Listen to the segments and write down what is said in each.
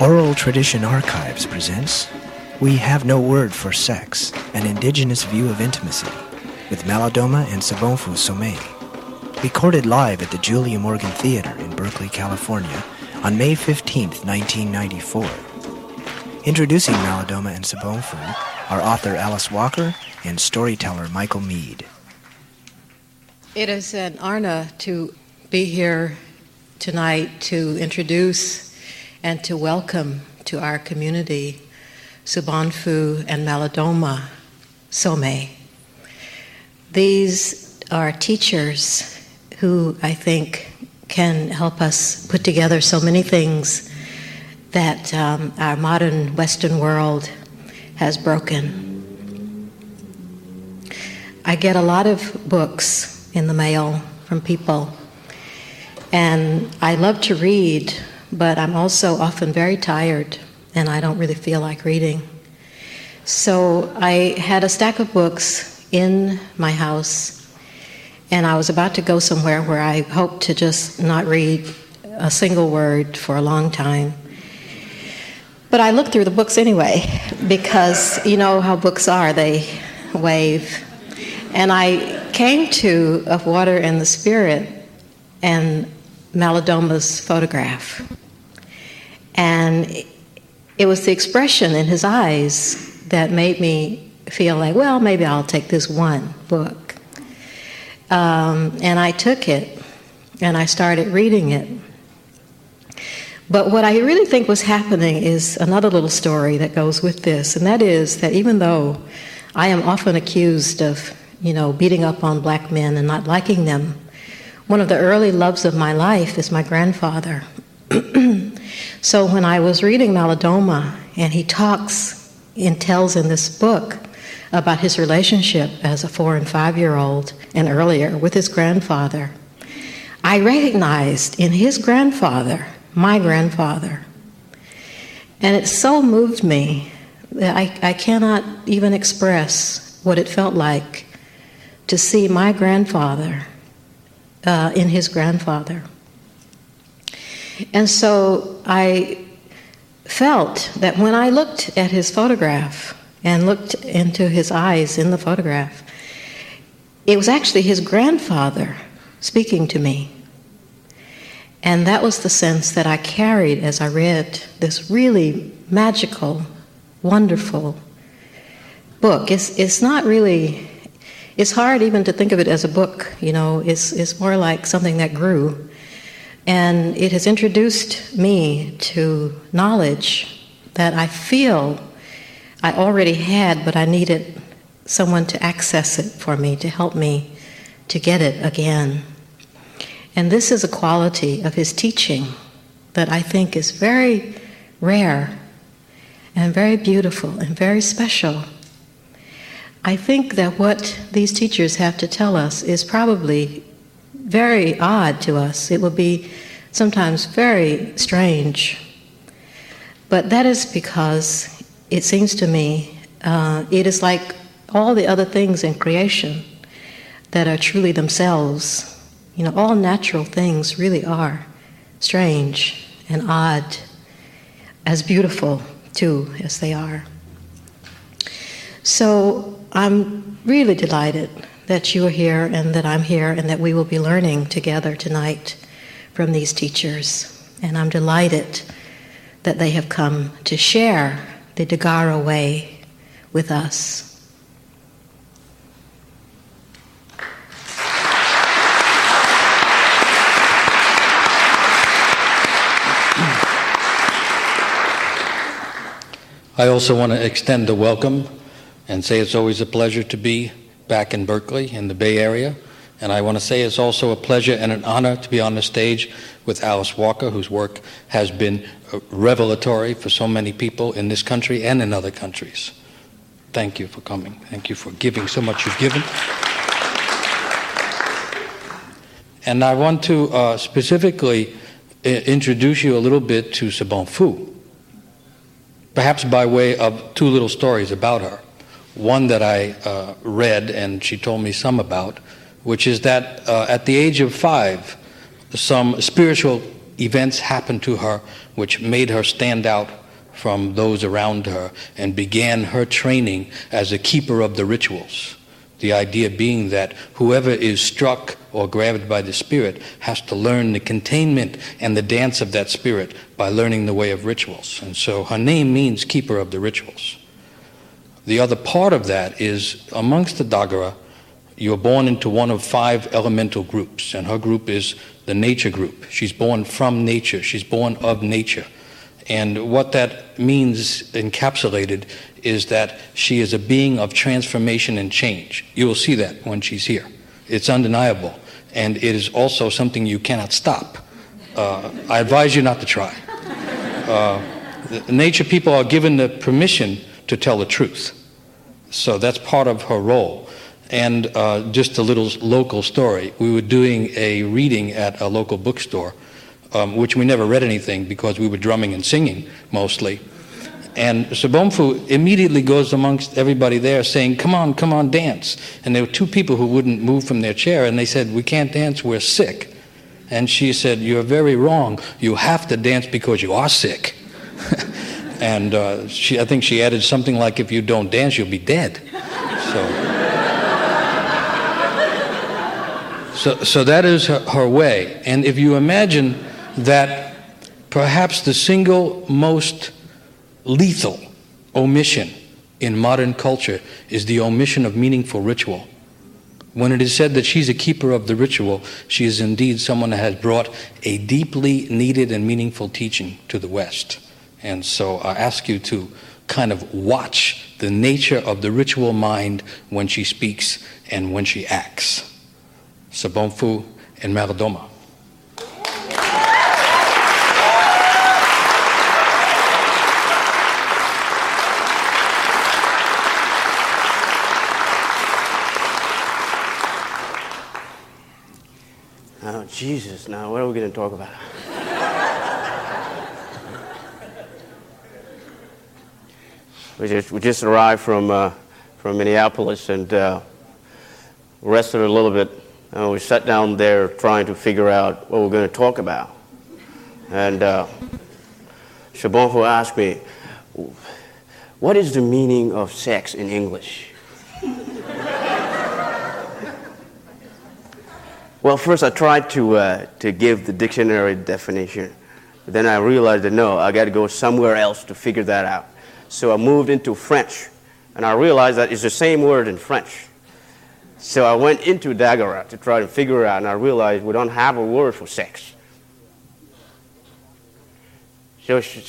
Oral Tradition Archives presents We Have No Word for Sex, an indigenous view of intimacy, with Malidoma and Sobonfu Somé. Recorded live at the Julia Morgan Theater in Berkeley, California on May 15, 1994. Introducing Malidoma and Sobonfu are author Alice Walker and storyteller Michael Meade. It is an honor to be here tonight to introduce and to welcome to our community Sobonfu and Malidoma Somé. These are teachers who I think can help us put together so many things that um, our modern Western world has broken. I get a lot of books in the mail from people. And I love to read, but I'm also often very tired and I don't really feel like reading. So I had a stack of books in my house, and I was about to go somewhere where I hoped to just not read a single word for a long time. But I looked through the books anyway, because you know how books are, they wave. And I came to Of Water and the Spirit and Malidoma's photograph. And it was the expression in his eyes that made me feel like, well, maybe I'll take this one book. Um, and I took it and I started reading it. But what I really think was happening is another little story that goes with this, and that is that even though I am often accused of you know, beating up on black men and not liking them. One of the early loves of my life is my grandfather. so when I was reading Malidoma, and he talks and tells in this book about his relationship as a four and five year old and earlier with his grandfather, I recognized in his grandfather my grandfather. And it so moved me that I, I cannot even express what it felt like to see my grandfather uh, in his grandfather. And so I felt that when I looked at his photograph and looked into his eyes in the photograph, it was actually his grandfather speaking to me. And that was the sense that I carried as I read this really magical, wonderful book. It's, it's not really it's hard even to think of it as a book, you know, it's, it's more like something that grew. And it has introduced me to knowledge that I feel I already had, but I needed someone to access it for me, to help me to get it again. And this is a quality of his teaching that I think is very rare and very beautiful and very special. I think that what these teachers have to tell us is probably very odd to us. It will be sometimes very strange. But that is because it seems to me uh, it is like all the other things in creation that are truly themselves. You know, all natural things really are strange and odd, as beautiful too as they are. So I'm really delighted that you are here and that I'm here and that we will be learning together tonight from these teachers. And I'm delighted that they have come to share the Dagara way with us. I also want to extend a welcome and say it's always a pleasure to be back in Berkeley, in the Bay Area. And I want to say it's also a pleasure and an honor to be on the stage with Alice Walker, whose work has been uh, revelatory for so many people in this country and in other countries. Thank you for coming. Thank you for giving so much you've given. And I want to uh, specifically uh, introduce you a little bit to Sobonfu, perhaps by way of two little stories about her one that I uh, read and she told me some about, which is that uh, at the age of five, some spiritual events happened to her which made her stand out from those around her and began her training as a keeper of the rituals. The idea being that whoever is struck or grabbed by the Spirit has to learn the containment and the dance of that Spirit by learning the way of rituals. And so her name means keeper of the rituals. The other part of that is amongst the Dagara, you're born into one of five elemental groups, and her group is the nature group. She's born from nature, she's born of nature. And what that means encapsulated is that she is a being of transformation and change. You will see that when she's here. It's undeniable. And it is also something you cannot stop. Uh, I advise you not to try. Uh, nature people are given the permission to tell the truth. So that's part of her role. And uh, just a little local story. We were doing a reading at a local bookstore, um, which we never read anything because we were drumming and singing mostly. And Sobonfu immediately goes amongst everybody there saying, Come on, come on, dance. And there were two people who wouldn't move from their chair, and they said, We can't dance, we're sick. And she said, You're very wrong. You have to dance because you are sick. and uh, she, I think she added something like, If you don't dance, you'll be dead. So, so, so that is her, her way. And if you imagine that perhaps the single most lethal omission in modern culture is the omission of meaningful ritual. When it is said that she's a keeper of the ritual, she is indeed someone that has brought a deeply needed and meaningful teaching to the West. And so I ask you to kind of watch the nature of the ritual mind when she speaks and when she acts. Sobonfu and Malidoma. Oh, Jesus, now what are we going to talk about? We, just, we just arrived from, uh, from Minneapolis and uh, rested a little bit. And we sat down there trying to figure out what we're going to talk about. And uh, asked me, What is the meaning of sex in English? Well, first I tried to, uh, to give the dictionary definition. Then I realized that no, I got to go somewhere else to figure that out. So I moved into French, and I realized that it's the same word in French. So I went into Dagara to try to figure it out, and I realized we don't have a word for sex. So she,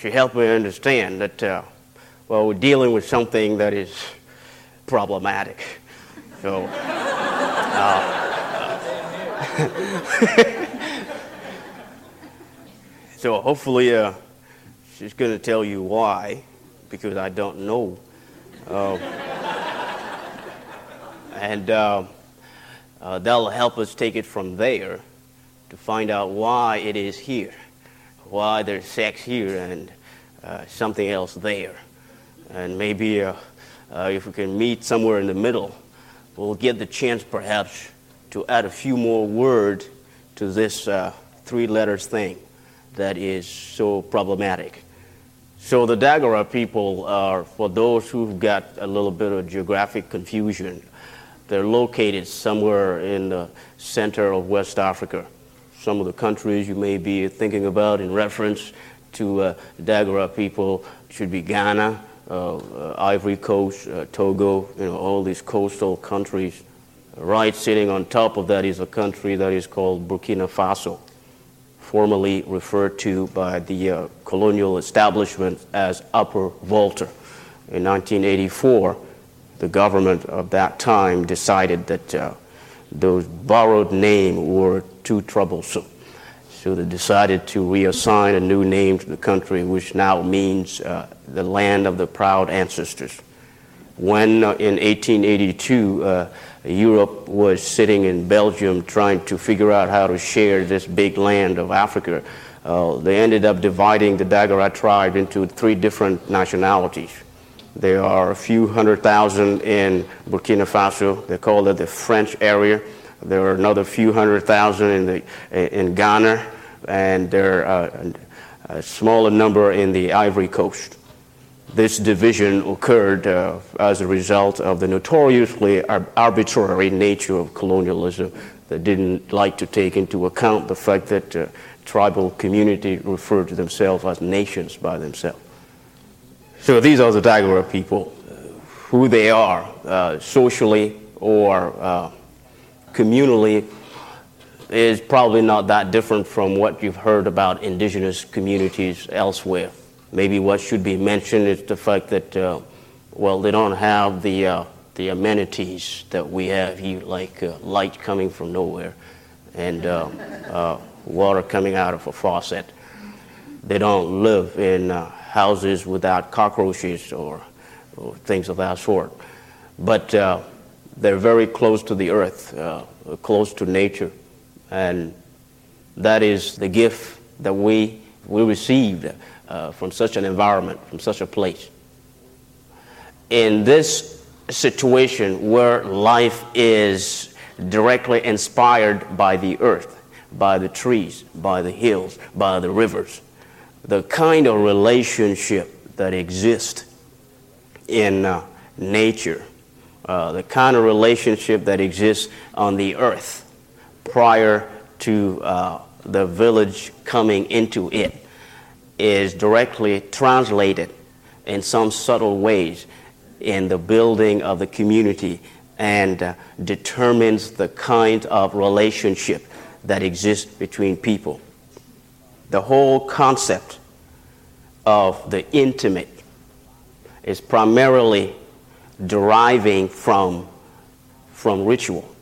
she helped me understand that, uh, well, we're dealing with something that is problematic. So, uh, so hopefully uh, she's going to tell you why, because I don't know. Uh, and uh, uh, that'll help us take it from there to find out why it is here, why there's sex here and uh, something else there. And maybe uh, if we can meet somewhere in the middle, we'll get the chance perhaps to add a few more words to this uh, three letters thing that is so problematic. So the Dagara people are, for those who've got a little bit of geographic confusion, they're located somewhere in the center of West Africa. Some of the countries you may be thinking about in reference to uh, people should be Ghana, uh, uh, Ivory Coast, uh, Togo, you know, all these coastal countries Right sitting on top of that is a country that is called Burkina Faso, formerly referred to by the uh, colonial establishment as Upper Volta. In 1984, the government of that time decided that uh, those borrowed names were too troublesome. So they decided to reassign a new name to the country, which now means uh, the land of the proud ancestors. When uh, in 1882, uh, Europe was sitting in Belgium trying to figure out how to share this big land of Africa. Uh, they ended up dividing the Dagara tribe into three different nationalities. There are a few hundred thousand in Burkina Faso. They call it the French area. There are another few hundred thousand in, the, in Ghana. and there are a, a smaller number in the Ivory Coast. This division occurred uh, as a result of the notoriously arbitrary nature of colonialism that didn't like to take into account the fact that uh, tribal community referred to themselves as nations by themselves. So these are the Dagara people, uh, who they are uh, socially or uh, communally is probably not that different from what you've heard about indigenous communities elsewhere. Maybe what should be mentioned is the fact that, uh, well, they don't have the, uh, the amenities that we have here, like uh, light coming from nowhere and uh, uh, water coming out of a faucet. They don't live in uh, houses without cockroaches or, or, things of that sort. But they're very close to the earth, close to nature. And that is the gift that we, we received uh, from such an environment, from such a place. In this situation where life is directly inspired by the earth, by the trees, by the hills, by the rivers, the kind of relationship that exists in uh, nature, uh, the kind of relationship that exists on the earth prior to uh, the village coming into it is directly translated in some subtle ways in the building of the community and uh, determines the kind of relationship that exists between people. The whole concept of the intimate is primarily deriving from, from ritual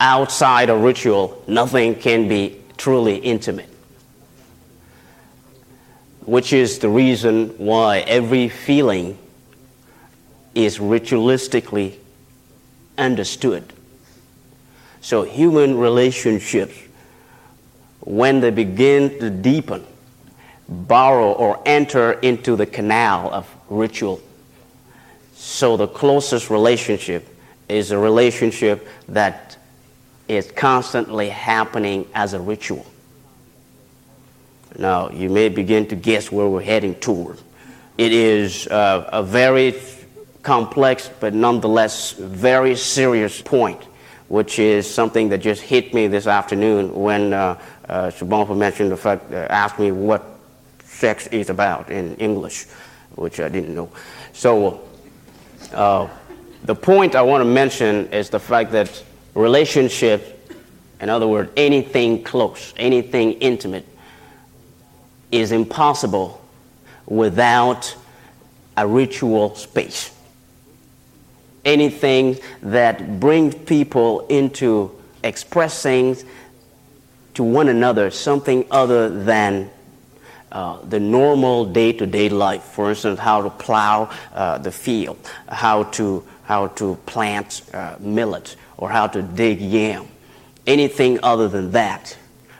outside of ritual, nothing can be truly intimate. Which is the reason why every feeling is ritualistically understood. So, human relationships, when they begin to deepen, borrow or enter into the canal of ritual. So, the closest relationship is a relationship that is constantly happening as a ritual. Now, you may begin to guess where we're heading toward. It is uh, a very complex, but nonetheless very serious point, which is something that just hit me this afternoon when uh, uh, mentioned the fact, uh, asked me what sex is about in English, which I didn't know. So, uh, the point I want to mention is the fact that relationship, in other words, anything close, anything intimate, is impossible without a ritual space. Anything that brings people into expressing to one another something other than uh, the normal day to day life. For instance, how to plow uh, the field, how to, how to plant uh, millet, or how to dig yam. Anything other than that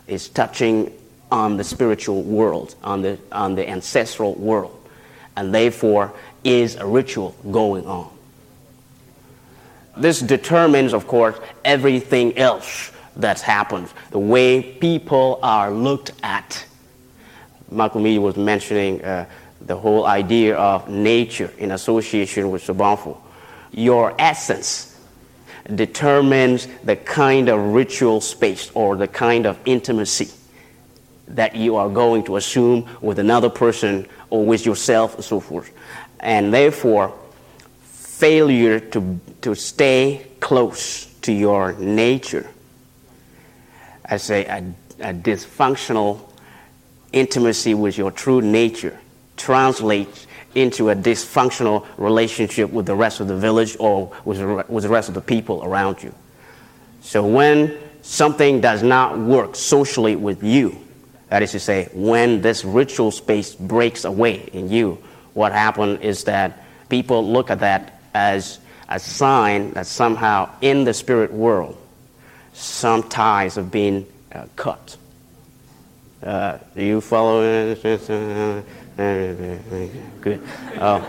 is touching on the spiritual world, on the, on the ancestral world, and therefore is a ritual going on. This determines, of course, everything else that's happened, the way people are looked at. Michael Meade was mentioning uh, the whole idea of nature in association with Sobonfu. Your essence determines the kind of ritual space or the kind of intimacy that you are going to assume with another person or with yourself and so forth. And therefore, failure to, to stay close to your nature as a, a, a dysfunctional intimacy with your true nature translates into a dysfunctional relationship with the rest of the village or with the rest of the people around you. So when something does not work socially with you, that is to say, when this ritual space breaks away in you, what happens is that people look at that as a sign that somehow in the spirit world, some ties have been uh, cut. Uh, do you follow? Good. Uh,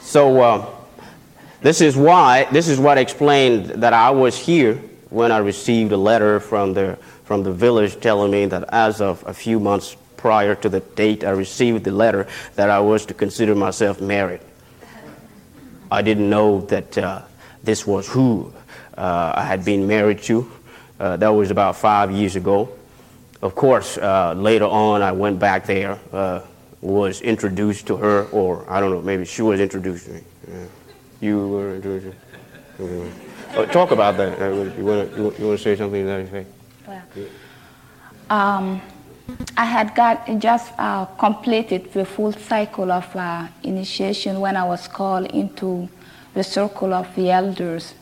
so uh, this is why this is what explained that I was here when I received a letter from the from the village telling me that as of a few months prior to the date I received the letter that I was to consider myself married. I didn't know that uh, this was who uh, I had been married to. Uh, that was about five years ago. Of course, uh, later on, I went back there, uh, was introduced to her, or I don't know, maybe she was introduced to me. You were introduced. Oh, talk about that. You want to you say something to that effect? Um, I had got just uh, completed the full cycle of uh, initiation when I was called into the circle of the elders.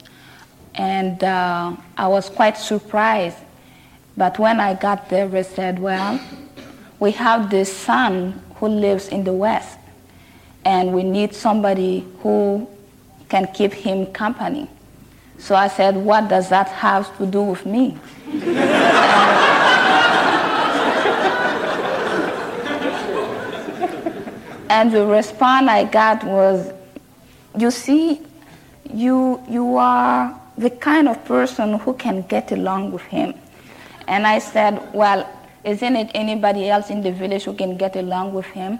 And uh, I was quite surprised. But when I got there, they said, Well, we have this son who lives in the West, and we need somebody who can keep him company. So I said, What does that have to do with me? and the response I got was, You see, you, you are the kind of person who can get along with him. And I said, Well, isn't it anybody else in the village who can get along with him?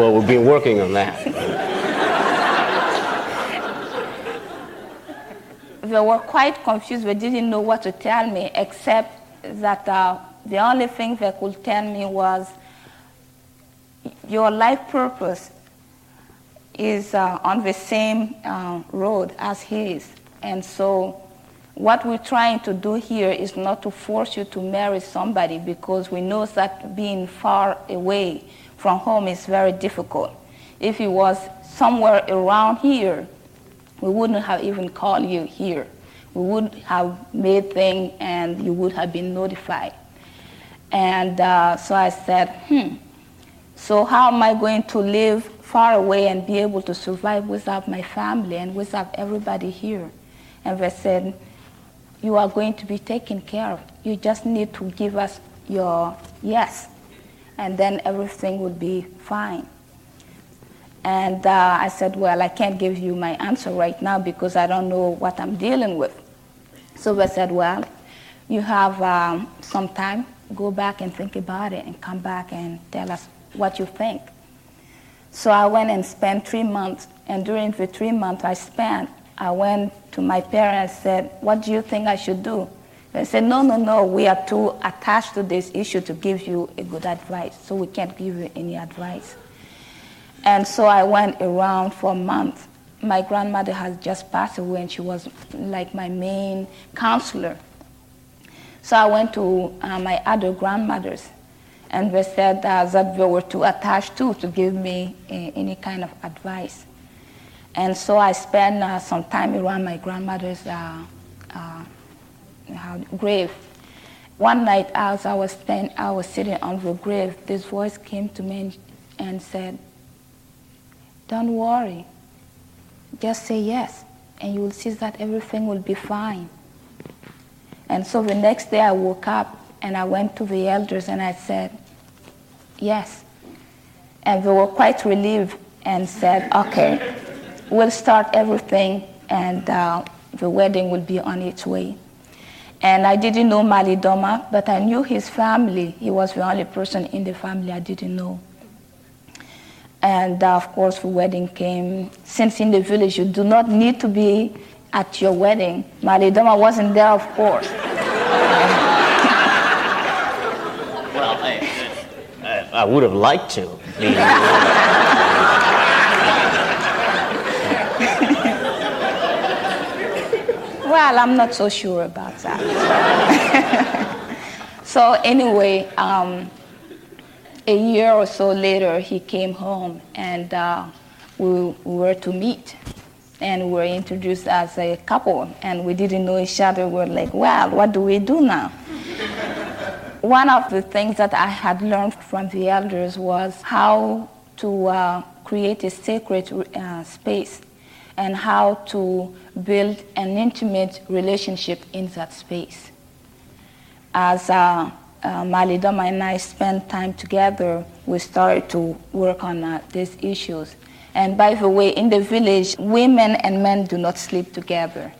Well, we've been working on that. they were quite confused. They didn't know what to tell me, except that uh, the only thing they could tell me was your life purpose is uh, on the same uh, road as his. And so, what we're trying to do here is not to force you to marry somebody because we know that being far away from home is very difficult. If it was somewhere around here, we wouldn't have even called you here. We would have made things and you would have been notified. And uh, so I said, hmm, so how am I going to live far away and be able to survive without my family and without everybody here? And they said, you are going to be taken care of. You just need to give us your yes, and then everything would be fine. And uh, I said, Well, I can't give you my answer right now because I don't know what I'm dealing with. So they said, Well, you have um, some time, go back and think about it and come back and tell us what you think. So I went and spent three months, and during the three months I spent, I went to my parents and said, What do you think I should do? They said, No, no, no, we are too attached to this issue to give you a good advice, so we can't give you any advice. And so I went around for a month. My grandmother has just passed away, and she was like my main counselor. So I went to uh, my other grandmothers, and they said uh, that they were too attached to to give me uh, any kind of advice. And so I spent uh, some time around my grandmother's uh, grave. One night, as I was, stand, I was sitting on the grave, this voice came to me and said, don't worry. Just say yes, and you will see that everything will be fine. And so the next day I woke up and I went to the elders and I said, yes. And they were quite relieved and said, okay, we'll start everything and uh, the wedding will be on its way. And I didn't know Malidoma, but I knew his family. He was the only person in the family I didn't know. And uh, of course, the wedding came. Since in the village you do not need to be at your wedding, Malidoma wasn't there, of course. well, I, I, I, would have liked to. well, I'm not so sure about that. so anyway, um, a year or so later, he came home and uh, we, we were to meet. And we were introduced as a couple, and we didn't know each other. We were like, well, what do we do now? One of the things that I had learned from the elders was how to uh, create a sacred uh, space and how to build an intimate relationship in that space. As uh, uh, Malidoma and I spent time together, we started to work on uh, these issues. And by the way, in the village, women and men do not sleep together.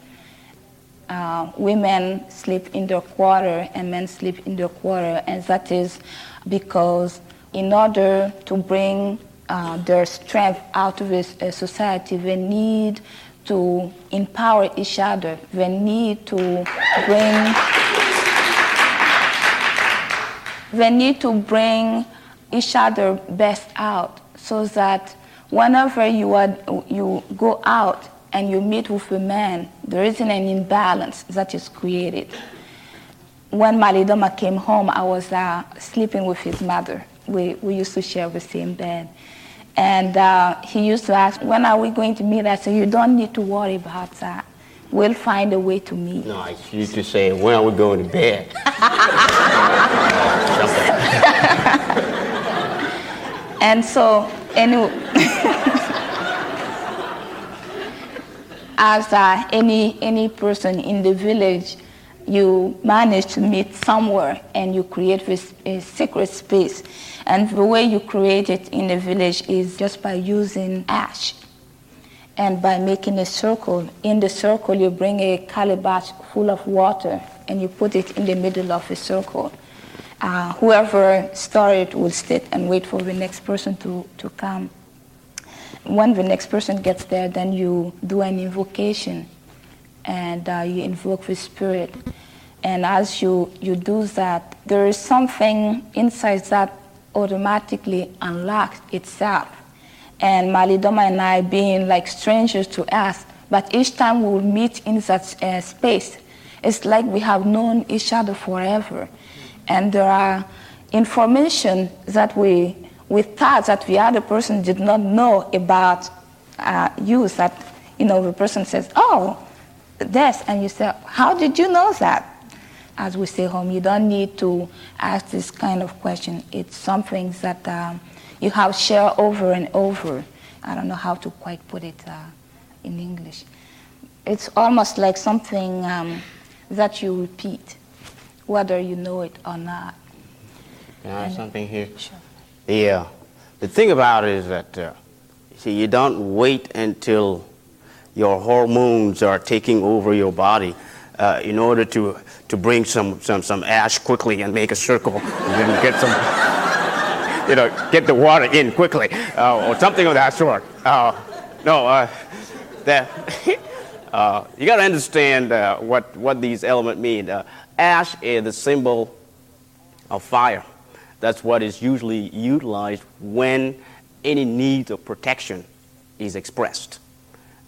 Uh, women sleep in their quarter and men sleep in their quarter, and that is because in order to bring uh, their strength out of this uh, society, they need to empower each other. They need to bring. They need to bring each other best out, so that whenever you are you go out and you meet with a man, there isn't an imbalance that is created. When Malidoma came home, I was uh, sleeping with his mother. We, we used to share the same bed. And uh, he used to ask, when are we going to meet? I said, you don't need to worry about that. We'll find a way to meet. No, I used to say, when are we going to bed? and so, anyway, as uh, any, any person in the village, you manage to meet somewhere and you create this a secret space. And the way you create it in the village is just by using ash and by making a circle. In the circle, you bring a calabash full of water and you put it in the middle of the circle. Uh, whoever started will sit and wait for the next person to, to come when the next person gets there, then you do an invocation and uh, you invoke the spirit. And as you, you do that, there is something inside that automatically unlocks itself. And Malidoma and I, being like strangers to us, but each time we meet in that uh, space, it's like we have known each other forever. And there are information that we we thought that the other person did not know about uh, use that, you know, the person says, oh, this, and you say, how did you know that? As we stay home, you don't need to ask this kind of question. It's something that um, you have shared over and over. I don't know how to quite put it uh, in English. It's almost like something um, that you repeat, whether you know it or not. Can I have something here? Sure. Yeah. The thing about it is that, uh, see, you don't wait until your hormones are taking over your body uh, in order to, to bring some, some, some ash quickly and make a circle and then get some, you know, get the water in quickly uh, or something of that sort. Uh, no, uh, that, uh, you got to understand what, what these elements mean. ash is the symbol of fire. That's what is usually utilized when any need of protection is expressed.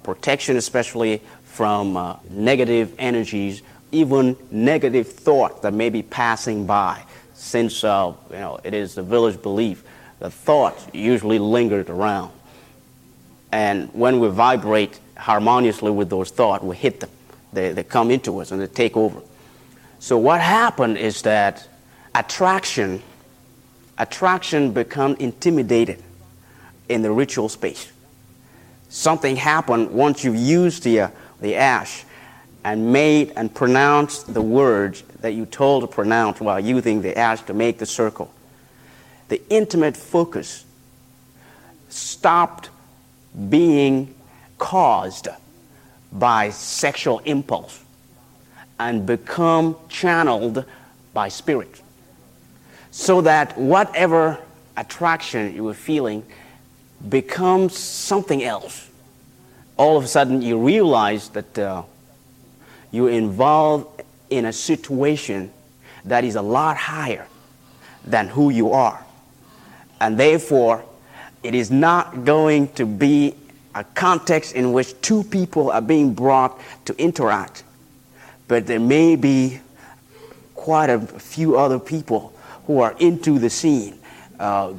Protection, especially from uh, negative energies, even negative thought that may be passing by. Since uh, you know, it is the village belief the thoughts usually lingered around. And when we vibrate harmoniously with those thoughts, we hit them. They, they come into us and they take over. So what happened is that attraction attraction become intimidated in the ritual space. Something happened once you used the, uh, the ash and made and pronounced the words that you told to pronounce while using the ash to make the circle. The intimate focus stopped being caused by sexual impulse and become channeled by spirit so that whatever attraction you were feeling becomes something else. All of a sudden, you realize that uh, you're involved in a situation that is a lot higher than who you are. And therefore, it is not going to be a context in which two people are being brought to interact, but there may be quite a few other people who are into the scene, uh,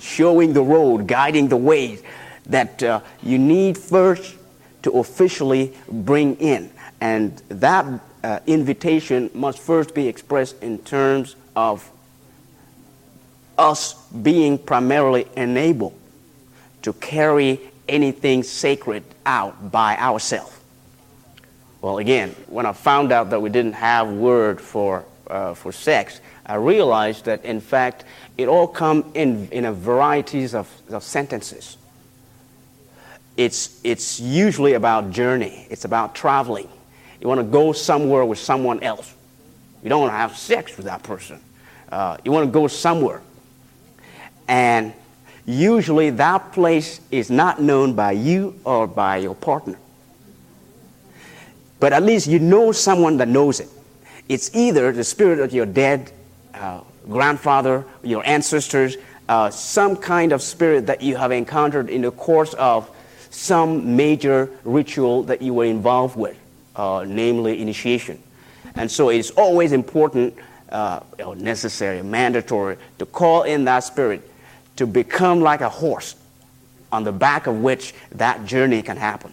showing the road, guiding the way that uh, you need first to officially bring in. And that uh, invitation must first be expressed in terms of us being primarily enabled to carry anything sacred out by ourselves. Well, again, when I found out that we didn't have word for, uh, for sex, I realized that, in fact, it all comes in, in a varieties of, of sentences. it's, it's usually about journey, it's about traveling. You want to go somewhere with someone else. You don't want to have sex with that person. Uh, you want to go somewhere. And usually that place is not known by you or by your partner. But at least you know someone that knows it. It's either the spirit of your dead uh, grandfather, your ancestors, uh, some kind of spirit that you have encountered in the course of some major ritual that you were involved with, uh, namely initiation. And so it's always important, uh, necessary, mandatory to call in that spirit to become like a horse on the back of which that journey can happen.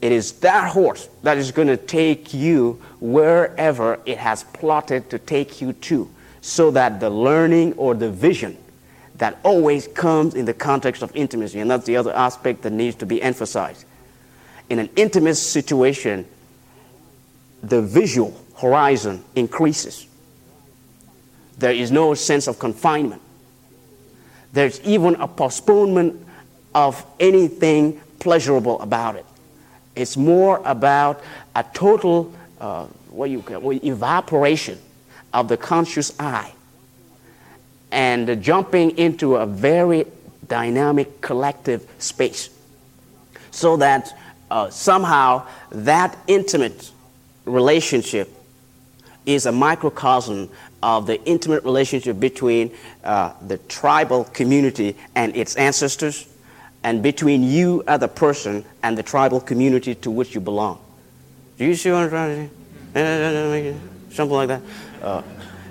It is that horse that is going to take you wherever it has plotted to take you to, so that the learning or the vision that always comes in the context of intimacy, and that's the other aspect that needs to be emphasized. In an intimate situation, the visual horizon increases. There is no sense of confinement. There's even a postponement of anything pleasurable about it. It's more about a total uh, what you call evaporation of the conscious I and jumping into a very dynamic collective space so that uh, somehow that intimate relationship is a microcosm of the intimate relationship between uh, the tribal community and its ancestors and between you as a person and the tribal community to which you belong. Do you see what I'm trying to say? Something like that. Uh,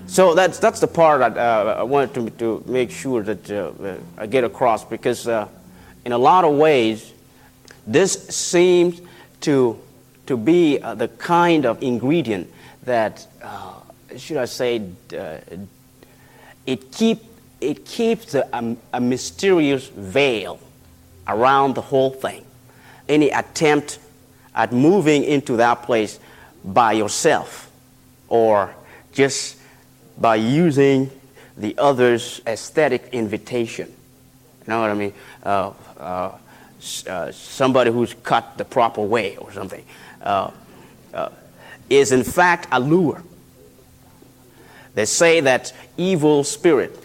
so that's, that's the part that uh, I wanted to, to make sure that uh, I get across because, uh, in a lot of ways, this seems to, to be uh, the kind of ingredient that, uh, should I say, uh, it, keep, it keeps a, a, a mysterious veil around the whole thing. Any attempt at moving into that place by yourself or just by using the other's aesthetic invitation. You know what I mean? Uh, uh, uh, somebody who's cut the proper way or something uh, uh, is in fact a lure. They say that evil spirit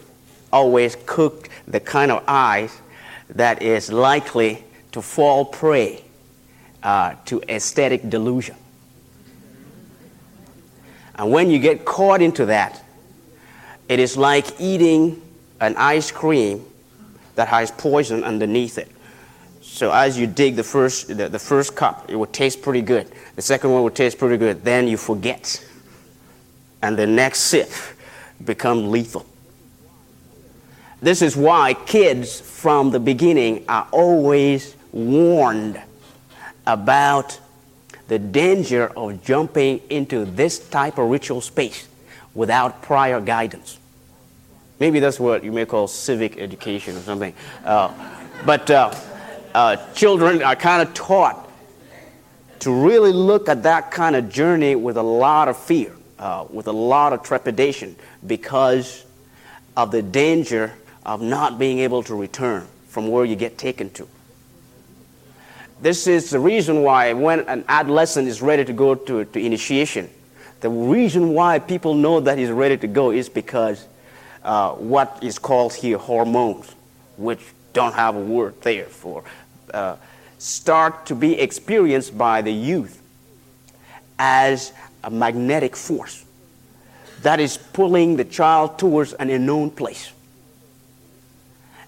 always cook the kind of eyes that is likely to fall prey uh, to aesthetic delusion. And when you get caught into that, it is like eating an ice cream that has poison underneath it. So as you dig the first, the, the first cup, it will taste pretty good. The second one will taste pretty good. Then you forget. And the next sip become lethal. This is why kids from the beginning are always warned about the danger of jumping into this type of ritual space without prior guidance. Maybe that's what you may call civic education or something. Uh, but uh, uh, children are kind of taught to really look at that kind of journey with a lot of fear, uh, with a lot of trepidation, because of the danger of not being able to return from where you get taken to. This is the reason why when an adolescent is ready to go to, to initiation, the reason why people know that he's ready to go is because uh, what is called here hormones, which don't have a word there for, uh, start to be experienced by the youth as a magnetic force that is pulling the child towards an unknown place.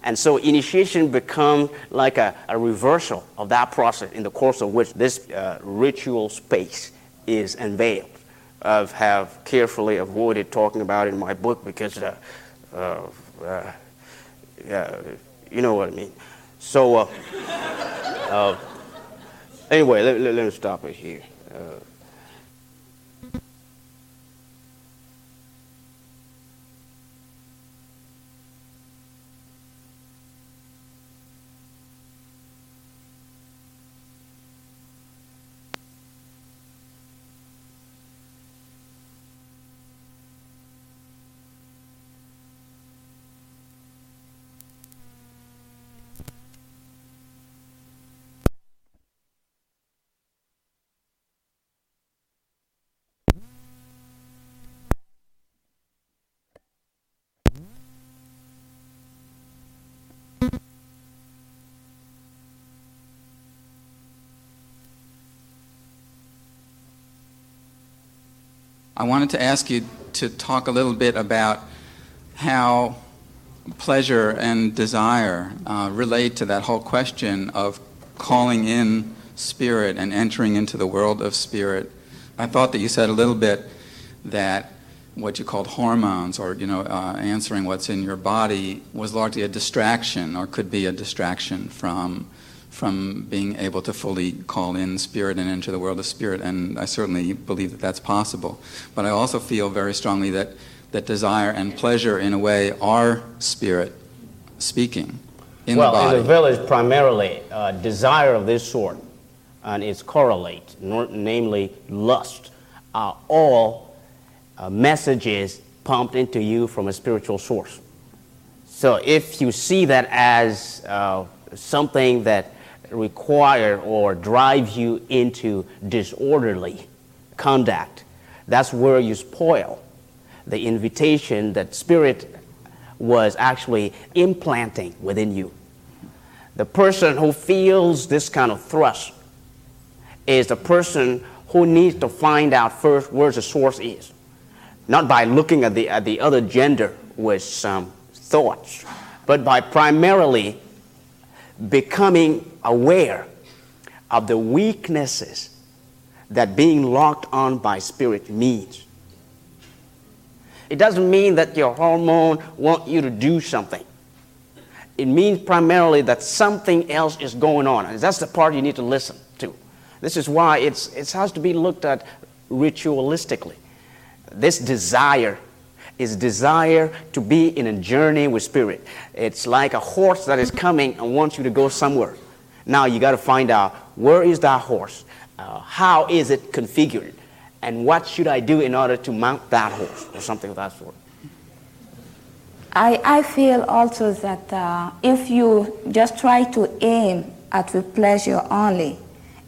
And so initiation becomes like a, a, reversal of that process in the course of which this uh, ritual space is unveiled. I have carefully avoided talking about it in my book because, uh, uh, uh you know what I mean. So, uh, uh, anyway, let, let, let, me stop it here. I wanted to ask you to talk a little bit about how pleasure and desire uh, relate to that whole question of calling in spirit and entering into the world of spirit. I thought that you said a little bit that what you called hormones or you know uh, answering what's in your body was largely a distraction or could be a distraction from from being able to fully call in spirit and enter the world of spirit and I certainly believe that that's possible but I also feel very strongly that that desire and pleasure in a way are spirit speaking in well, the body in the village primarily uh, desire of this sort and its correlate namely lust are all uh, messages pumped into you from a spiritual source. So if you see that as uh, something that require or drives you into disorderly conduct, that's where you spoil. The invitation that spirit was actually implanting within you. The person who feels this kind of thrust is the person who needs to find out first where the source is. Not by looking at the, at the other gender with some thoughts, but by primarily becoming aware of the weaknesses that being locked on by spirit means. It doesn't mean that your hormone want you to do something. It means primarily that something else is going on. And that's the part you need to listen to. This is why it's, it has to be looked at ritualistically this desire is desire to be in a journey with spirit. It's like a horse that is coming and wants you to go somewhere. Now you got to find out where is that horse? Uh, how is it configured? And what should I do in order to mount that horse or something of that sort? I, I feel also that uh, if you just try to aim at the pleasure only,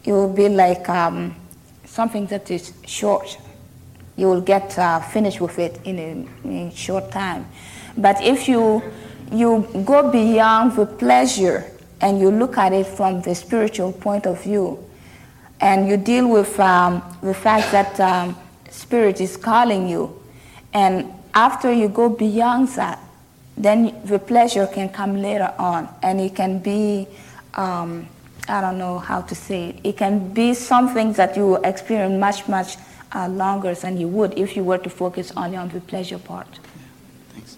it will be like um, something that is short you will get uh, finished with it in a, in short time. But if you, you go beyond the pleasure and you look at it from the spiritual point of view, and you deal with um, the fact that um, spirit is calling you, and after you go beyond that, then the pleasure can come later on, and it can be, um, I don't know how to say it, it can be something that you experience much, much uh, longer than you would if you were to focus only on the pleasure part. Thanks.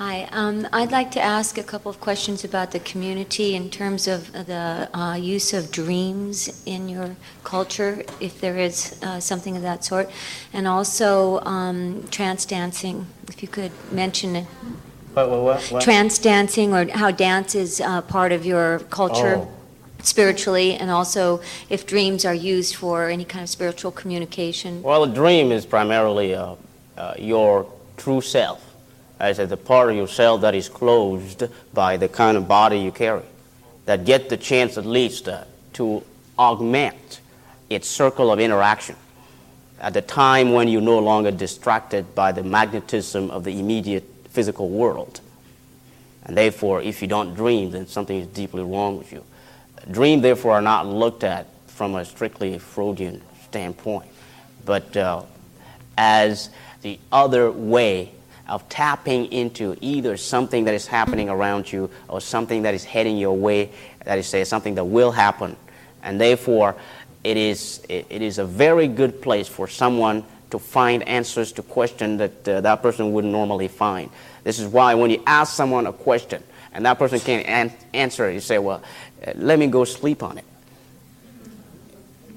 Hi, um, I'd like to ask a couple of questions about the community in terms of the uh, use of dreams in your culture, if there is uh, something of that sort, and also um, trance dancing, if you could mention it. What, what, what? Trance dancing, or how dance is uh, part of your culture. Oh spiritually, and also if dreams are used for any kind of spiritual communication? Well, a dream is primarily uh, uh, your true self, as the part of yourself that is closed by the kind of body you carry, that get the chance at least uh, to augment its circle of interaction at the time when you're no longer distracted by the magnetism of the immediate physical world. And therefore, if you don't dream, then something is deeply wrong with you. Dreams, therefore, are not looked at from a strictly Freudian standpoint, but uh, as the other way of tapping into either something that is happening around you or something that is heading your way, that is, say, something that will happen. And therefore, it is, it is a very good place for someone to find answers to questions that uh, that person wouldn't normally find. This is why when you ask someone a question and that person can't an- answer it, you say, well, let me go sleep on it.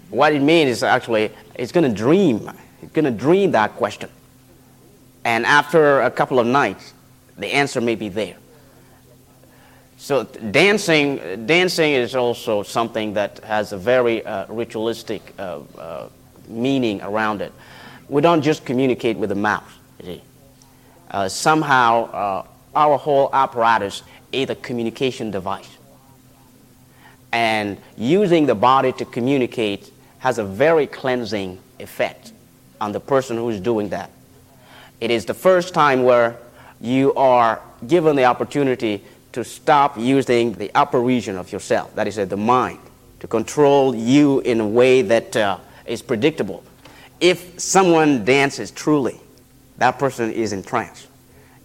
What it means is actually, it's going to dream. It's going to dream that question. And after a couple of nights, the answer may be there. So dancing, dancing is also something that has a very uh, ritualistic uh, uh, meaning around it. We don't just communicate with the mouth. Uh, somehow, uh, our whole apparatus is a communication device and using the body to communicate has a very cleansing effect on the person who's doing that. It is the first time where you are given the opportunity to stop using the upper region of yourself, that is, the mind, to control you in a way that uh, is predictable. if someone dances truly, that person is in trance.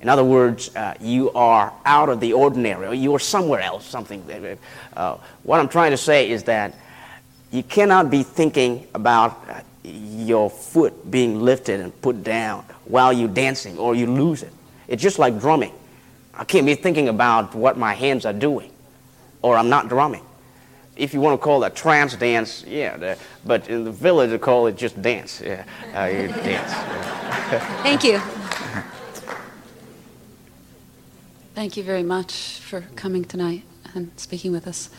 In other words, uh, you are out of the ordinary, or you are somewhere else, something. Uh, what I'm trying to say is that you cannot be thinking about uh, your foot being lifted and put down while you're dancing, or you lose it. It's just like drumming. I can't be thinking about what my hands are doing, or I'm not drumming. If you want to call it a trance dance, yeah, the, but in the village they call it just dance. Yeah, uh, you dance. Thank you. Thank you very much for coming tonight and speaking with us.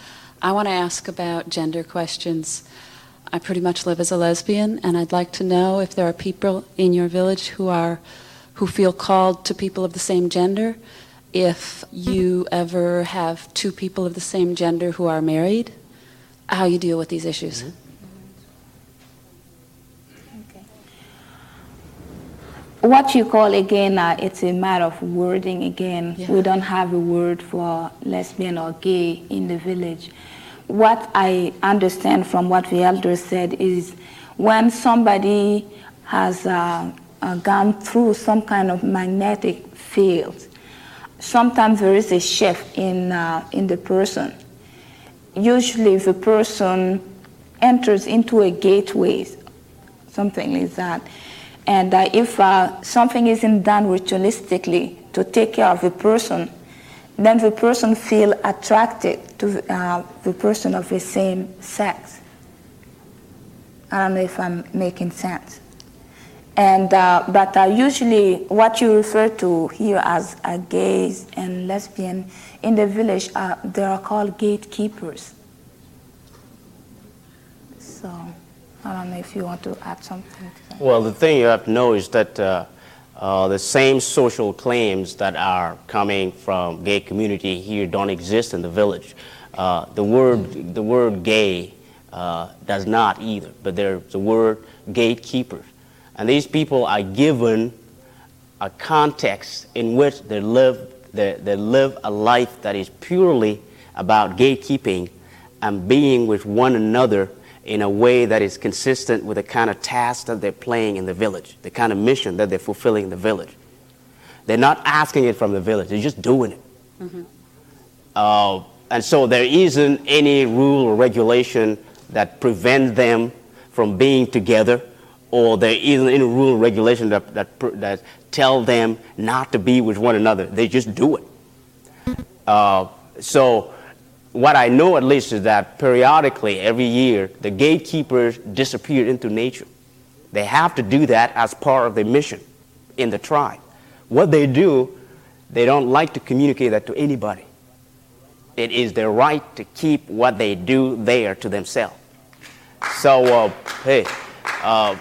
I want to ask about gender questions. I pretty much live as a lesbian, and I'd like to know if there are people in your village who are who feel called to people of the same gender. If you ever have two people of the same gender who are married, how you deal with these issues. Mm-hmm. what you call again, uh, it's a matter of wording again. Yeah. We don't have a word for lesbian or gay in the village. What I understand from what the elder said is when somebody has uh, uh, gone through some kind of magnetic field, sometimes there is a shift in, uh, in the person. Usually, the person enters into a gateway, something like that and uh, if uh, something isn't done ritualistically to take care of the person, then the person feel attracted to uh, the person of the same sex. I don't know if I'm making sense. And, uh, but uh, usually what you refer to here as uh, gays and lesbian in the village, uh, they are called gatekeepers. So. I don't know if you want to add something. To well, the thing you have to know is that uh, the same social claims that are coming from gay community here don't exist in the village. Uh, the word the word gay uh, does not either, but there's the word gatekeeper, and these people are given a context in which they live they, they live a life that is purely about gatekeeping and being with one another in a way that is consistent with the kind of task that they're playing in the village, the kind of mission that they're fulfilling in the village. They're not asking it from the village, they're just doing it. Mm-hmm. Uh, and so there isn't any rule or regulation that prevents them from being together, or there isn't any rule or regulation that, that, that tell them not to be with one another. They just do it. Uh, so what I know at least is that periodically, every year, the gatekeepers disappear into nature. They have to do that as part of their mission in the tribe. What they do, they don't like to communicate that to anybody. It is their right to keep what they do there to themselves. So, uh, hey, uh,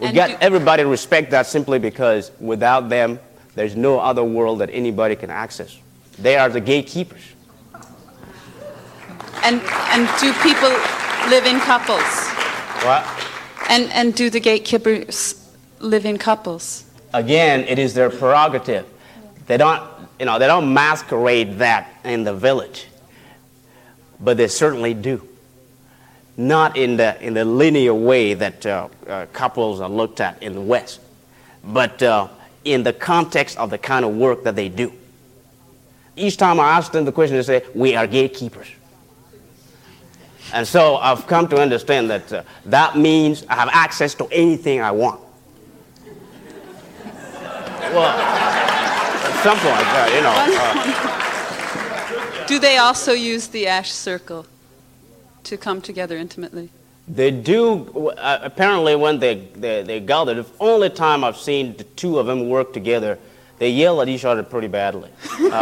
we got everybody respect that simply because without them, there's no other world that anybody can access. They are the gatekeepers. And, and do people live in couples? What? And, and do the gatekeepers live in couples? Again, it is their prerogative. They don't, you know, they don't masquerade that in the village, but they certainly do. Not in the, in the linear way that uh, uh, couples are looked at in the West, but uh, in the context of the kind of work that they do. Each time I ask them the question, they say, We are gatekeepers. And so I've come to understand that uh, that means I have access to anything I want. well, at some point, uh, you know. Uh, Do they also use the ash circle to come together intimately? They do. Uh, apparently, when they, they, they gather, the only time I've seen the two of them work together, they yell at each other pretty badly. Uh,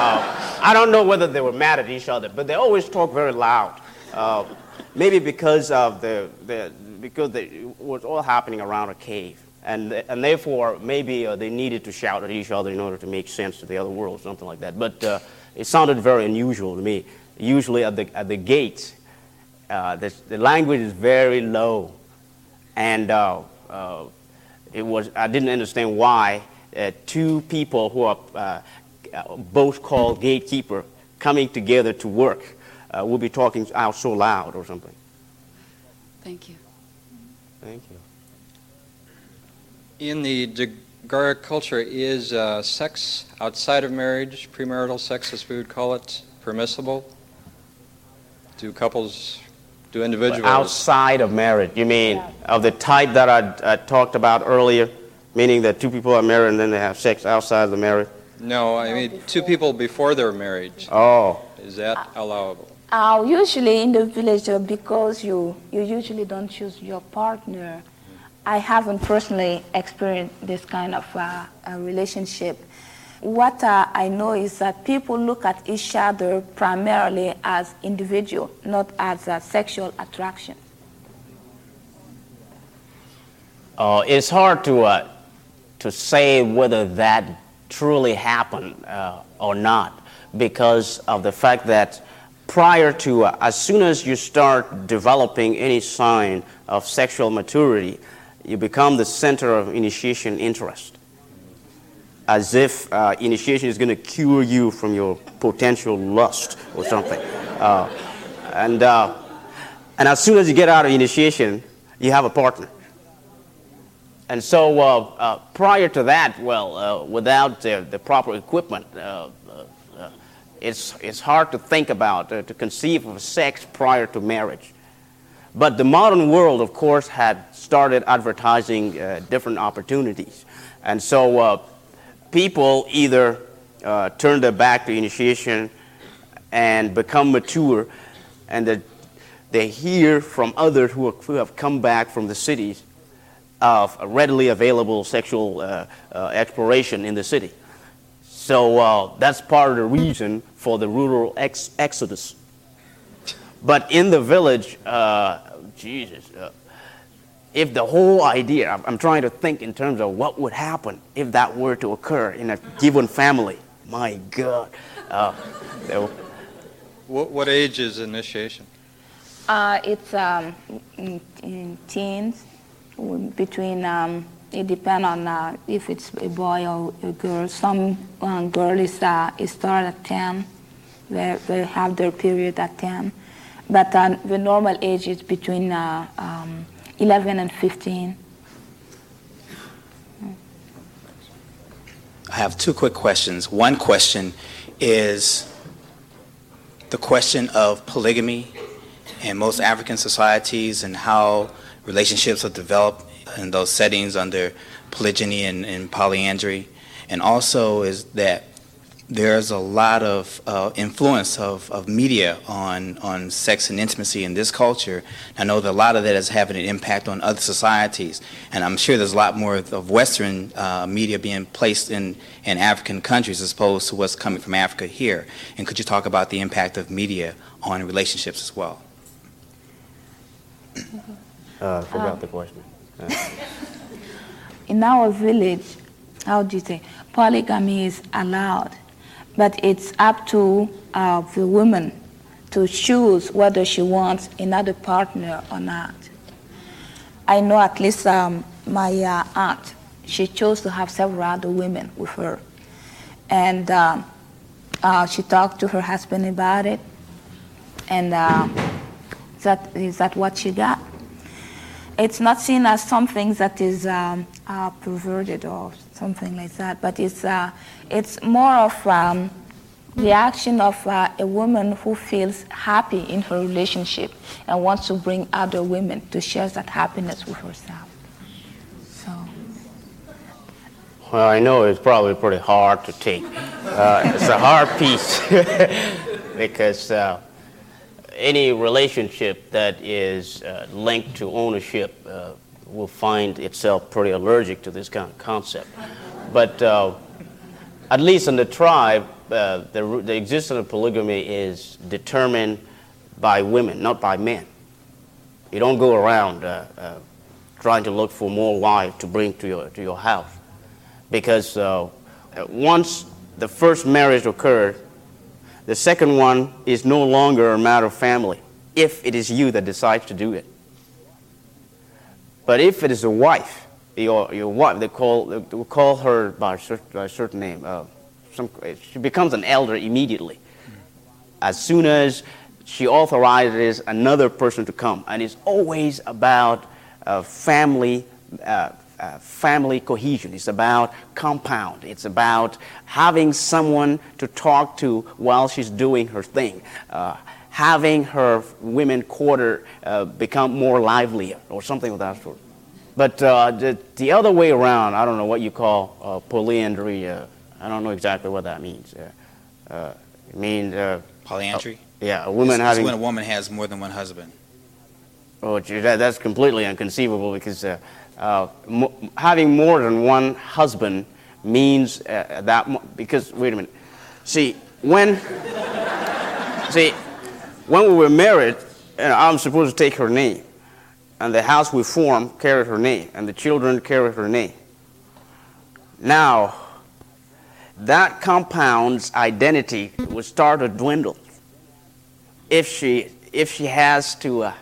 uh, I don't know whether they were mad at each other, but they always talk very loud. Uh, maybe because of the, the because the, it was all happening around a cave. And, and therefore, maybe uh, they needed to shout at each other in order to make sense to the other world, something like that. But uh, it sounded very unusual to me. Usually at the, at the gates, uh, the, the language is very low. And uh, uh, it was, I didn't understand why two people who are both called gatekeeper coming together to work uh, we'll be talking out so loud or something. Thank you. Thank you. In the Dagara culture, is uh, sex outside of marriage, premarital sex as we would call it, permissible? Do couples, do individuals? Outside of marriage, you mean of the type that I, I talked about earlier, meaning that two people are married and then they have sex outside of the marriage? No, I mean two people before their marriage. Oh. Is that allowable? Uh, usually in the village, uh, because you, you usually don't choose your partner, I haven't personally experienced this kind of uh, relationship. What uh, I know is that people look at each other primarily as individual, not as a sexual attraction. Uh, it's hard to, uh, to say whether that truly happened or not because of the fact that prior to, uh, as soon as you start developing any sign of sexual maturity, you become the center of initiation interest. As if uh, initiation is going to cure you from your potential lust or something. Uh, and, uh, and as soon as you get out of initiation, you have a partner. And so uh, uh, prior to that, well, without the proper equipment, it's, it's hard to think about, to conceive of sex prior to marriage. But the modern world, of course, had started advertising uh, different opportunities. And so uh, people either uh, turn their back to initiation and become mature, and the, they hear from others who, are, who, have come back from the cities of readily available sexual uh, uh, exploration in the city. So uh, that's part of the reason for the rural ex- exodus. But in the village, uh, Jesus, uh, if the whole idea, I'm, I'm, trying to think in terms of what would happen if that were to occur in a given family. My God. Uh, what, what, age is initiation? Uh, it's um, in, in, teens, between, um, it depends on uh, if it's a boy or a girl. Some um, girls uh, start at 10, they, they have their period at 10 but uh, the normal age is between uh, um, 11 and 15. I have two quick questions. One question is the question of polygamy in most African societies and how relationships are developed in those settings under polygyny and, and polyandry. And also is that there's a lot of uh, influence of, of media on, on sex and intimacy in this culture. I know that a lot of that is having an impact on other societies, and I'm sure there's a lot more of Western uh, media being placed in, in African countries as opposed to what's coming from Africa here. And could you talk about the impact of media on relationships as well? Uh, I forgot um, the question. In our village, how do you say, polygamy is allowed but it's up to uh, the woman to choose whether she wants another partner or not. I know at least um, my uh, aunt, she chose to have several other women with her. And uh, uh she talked to her husband about it. And uh, that, is that what she got? It's not seen as something that is um, uh, perverted or something like that, but it's, it's more of um, the action of uh, a woman who feels happy in her relationship and wants to bring other women to share that happiness with herself. So. Well, I know it's probably pretty hard to take. Uh, it's a hard piece because uh, any relationship that is uh, linked to ownership uh, will find itself pretty allergic to this kind of concept. But uh, at least in the tribe, uh, the, the existence of polygamy is determined by women, not by men. You don't go around uh, trying to look for more wives to bring to your, to your house. Because once the first marriage occurred, the second one is no longer a matter of family, if it is you that decides to do it. But if it is a wife, your, your wife, they call, they call her by a certain, by a certain name. Uh, some, she becomes an elder immediately. As soon as she authorizes another person to come, and it's always about uh, family, uh, uh, family cohesion. It's about compound. It's about having someone to talk to while she's doing her thing. Uh, having her women quarter uh, become more livelier or something of that sort. But uh, the, the other way around, I don't know what you call uh, polyandry. Uh, I don't know exactly what that means. it means polyandry. yeah, a woman It's- it's having when a woman has more than one husband. Oh, gee, that, that's completely inconceivable because uh, having more than one husband means uh, that mo- because wait a minute, see when see when we were married, know, I'm supposed to take her name, and the house we formed carried her name, and the children carried her name. Now, that compound's identity will start to dwindle if she if she has to. Uh,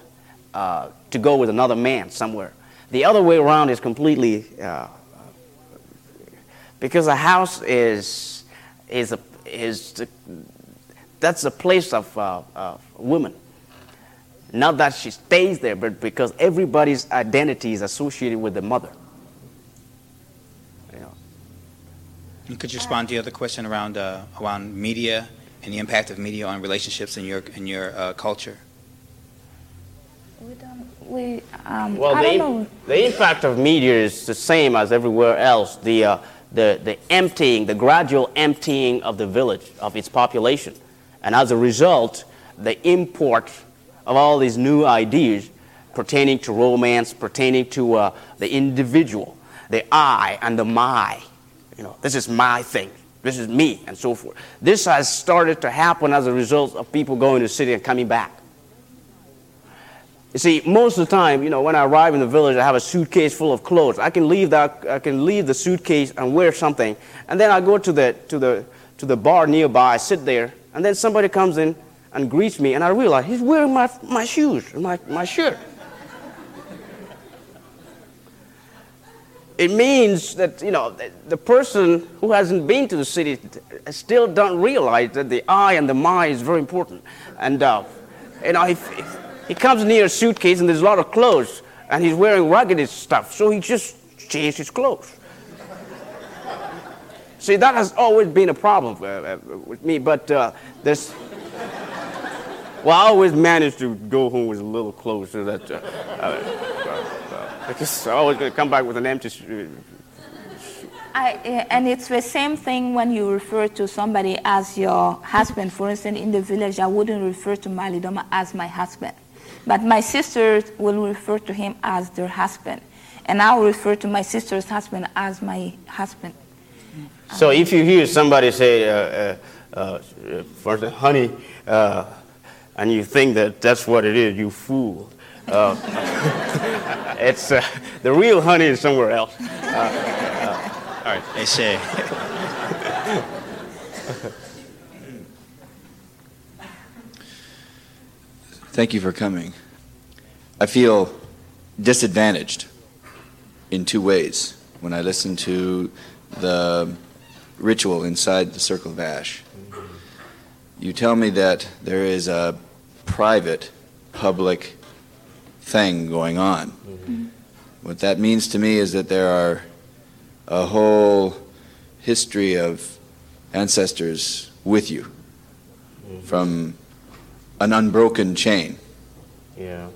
uh, to go with another man somewhere. The other way around is completely uh, because a house is is a is the, that's a place of uh, uh, women. Not that she stays there, but because everybody's identity is associated with the mother. You know. Could you respond to the other question around uh, around media and the impact of media on relationships in your in your uh, culture? We don't, we, um, Well, I the, don't know. the impact of media is the same as everywhere else. The, uh, the, the emptying, the gradual emptying of the village, of its population. And as a result, the import of all these new ideas pertaining to romance, pertaining to uh, the individual, the I and the my. You know, this is my thing. This is me, and so forth. This has started to happen as a result of people going to the city and coming back. You see, most of the time, you know, when I arrive in the village, I have a suitcase full of clothes. I can leave that, I can leave the suitcase and wear something, and then I go to the to the to the bar nearby, sit there, and then somebody comes in and greets me, and I realize he's wearing my my shoes, my my shirt. It means that you know the, the person who hasn't been to the city still don't realize that the I and the my is very important, and uh, you know if, if he comes near a suitcase and there's a lot of clothes, and he's wearing rugged stuff, so he just changed his clothes. See, that has always been a problem uh, uh, with me, but uh, there's. Well, I always managed to go home with a little clothes so that. Uh, uh, because I always come back with an empty. sh- I, and it's the same thing when you refer to somebody as your husband. For instance, in the village, I wouldn't refer to Malidoma as my husband. But my sisters will refer to him as their husband. And I will refer to my sister's husband as my husband. So if you hear somebody say, uh, uh, uh, honey, uh, and you think that that's what it is, you fool. Uh, it's uh, the real honey is somewhere else. Uh, all right. They say. Thank you for coming. I feel disadvantaged in two ways when I listen to the ritual inside the Circle of Ash. You tell me that there is a private, public thing going on. What that means to me is that there are a whole history of ancestors with you from an unbroken chain. Yeah.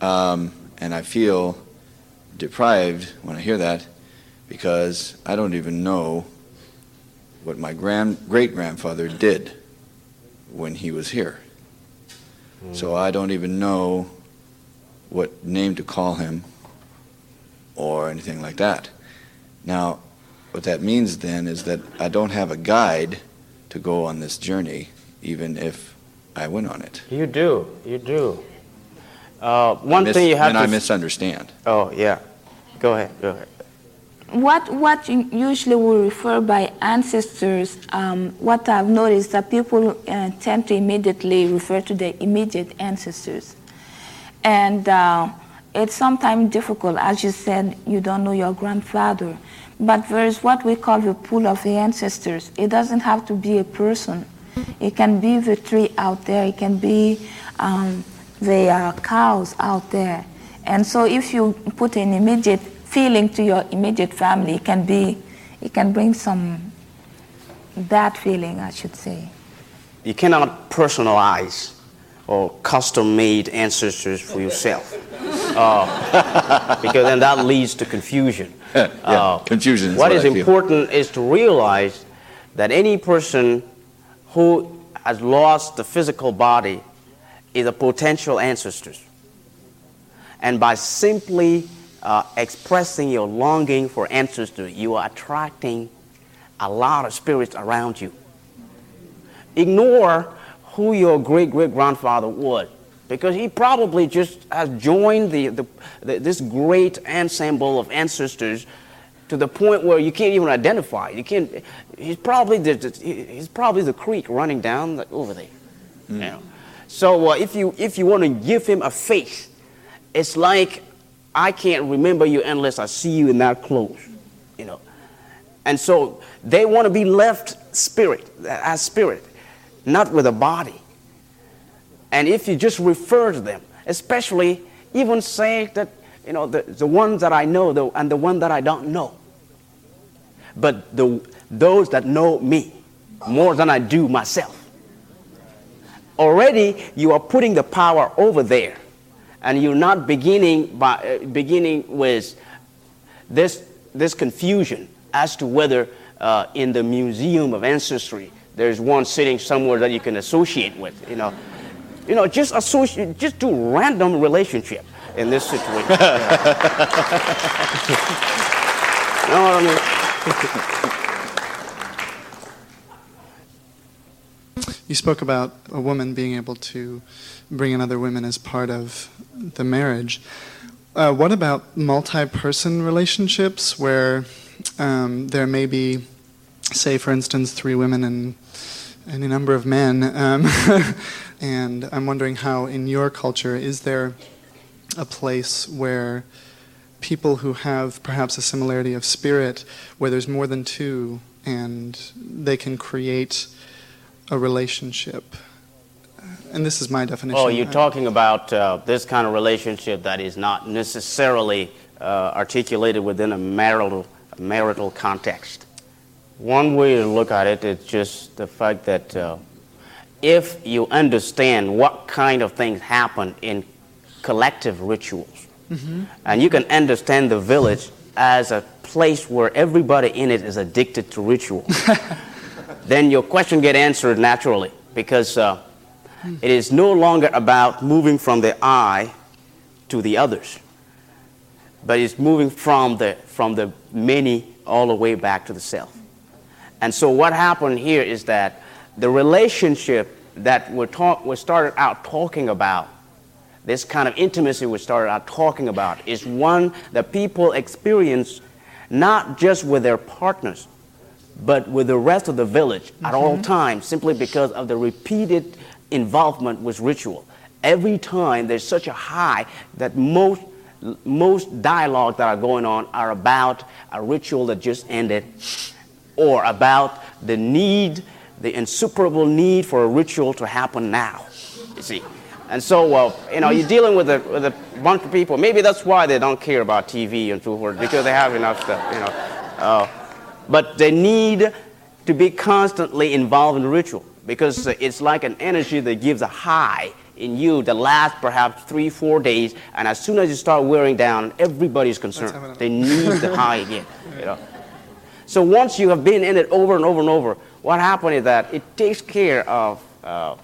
Um, and I feel deprived when I hear that because I don't even know what my grand great grandfather did when he was here. So I don't even know what name to call him or anything like that. Now, what that means then is that I don't have a guide to go on this journey, even if I went on it. You do. You do. Uh, one I mis- thing you have and to. I misunderstand. Oh yeah. Go ahead. Go ahead. What, what usually we refer by ancestors, um, what I've noticed that people uh, tend to immediately refer to their immediate ancestors. And uh, it's sometimes difficult. As you said, you don't know your grandfather. But there is what we call the pool of the ancestors. It doesn't have to be a person. It can be the tree out there. It can be um, the uh, cows out there. And so if you put an immediate feeling to your immediate family. It can be, it can bring some bad feeling, I should say. You cannot personalize or custom-made ancestors for yourself, uh, because then that leads to confusion. yeah, uh, confusion. Is what, what is important is to realize that any person who has lost the physical body is a potential ancestor. And by simply uh, expressing your longing for ancestors, you are attracting a lot of spirits around you. Ignore who your great great grandfather was because he probably just has joined the, the, the, this great ensemble of ancestors to the point where you can't even identify. You can't. He's probably the, he's probably the creek running down over there. Mm. You know? So uh, if you if you want to give him a face, it's like I can't remember you unless I see you in that clothes. You know, and so they want to be left spirit as spirit, not with a body. And if you just refer to them, especially even say that you know, the, the ones that I know and the one that I don't know. But the, those that know me more than I do myself. Already you are putting the power over there. And you're not beginning, by, uh, beginning with this, this confusion as to whether uh, in the Museum of Ancestry there's one sitting somewhere that you can associate with. You know, you know just, associate, just do random relationship in this situation. you know what I mean? You spoke about a woman being able to bring in other women as part of the marriage. Uh, what about multi person relationships where um, there may be, say, for instance, three women and any number of men? Um, and I'm wondering how, in your culture, is there a place where people who have perhaps a similarity of spirit, where there's more than two, and they can create a relationship. And this is my definition. Oh, you're talking about uh, this kind of relationship that is not necessarily uh, articulated within a marital, marital context. One way to look at it is just the fact that uh, if you understand what kind of things happen in collective rituals. Mm-hmm. And you can understand the village as a place where everybody in it is addicted to ritual. then your question get answered naturally because uh, it is no longer about moving from the I to the others, but it's moving from the, from the many all the way back to the self. And so what happened here is that the relationship that we're, talk, we started out talking about this kind of intimacy we started out talking about is one that people experience not just with their partners, but with the rest of the village mm-hmm. at all mm-hmm. times, simply because of the repeated involvement with ritual. Every time there's such a high that most most dialogue that are going on are about a ritual that just ended or about the need, the insuperable need for a ritual to happen now. You see. And so, uh, you know, you're dealing with a, with a bunch of people. Maybe that's why they don't care about TV and so forth, because they have enough stuff, you know. Uh, but they need to be constantly involved in ritual because it's like an energy that gives a high in you that lasts perhaps three, four days, and as soon as you start wearing down, everybody's concerned. They need the high again, you know. So once you have been in it over and over and over, what happens is that it takes care of uh,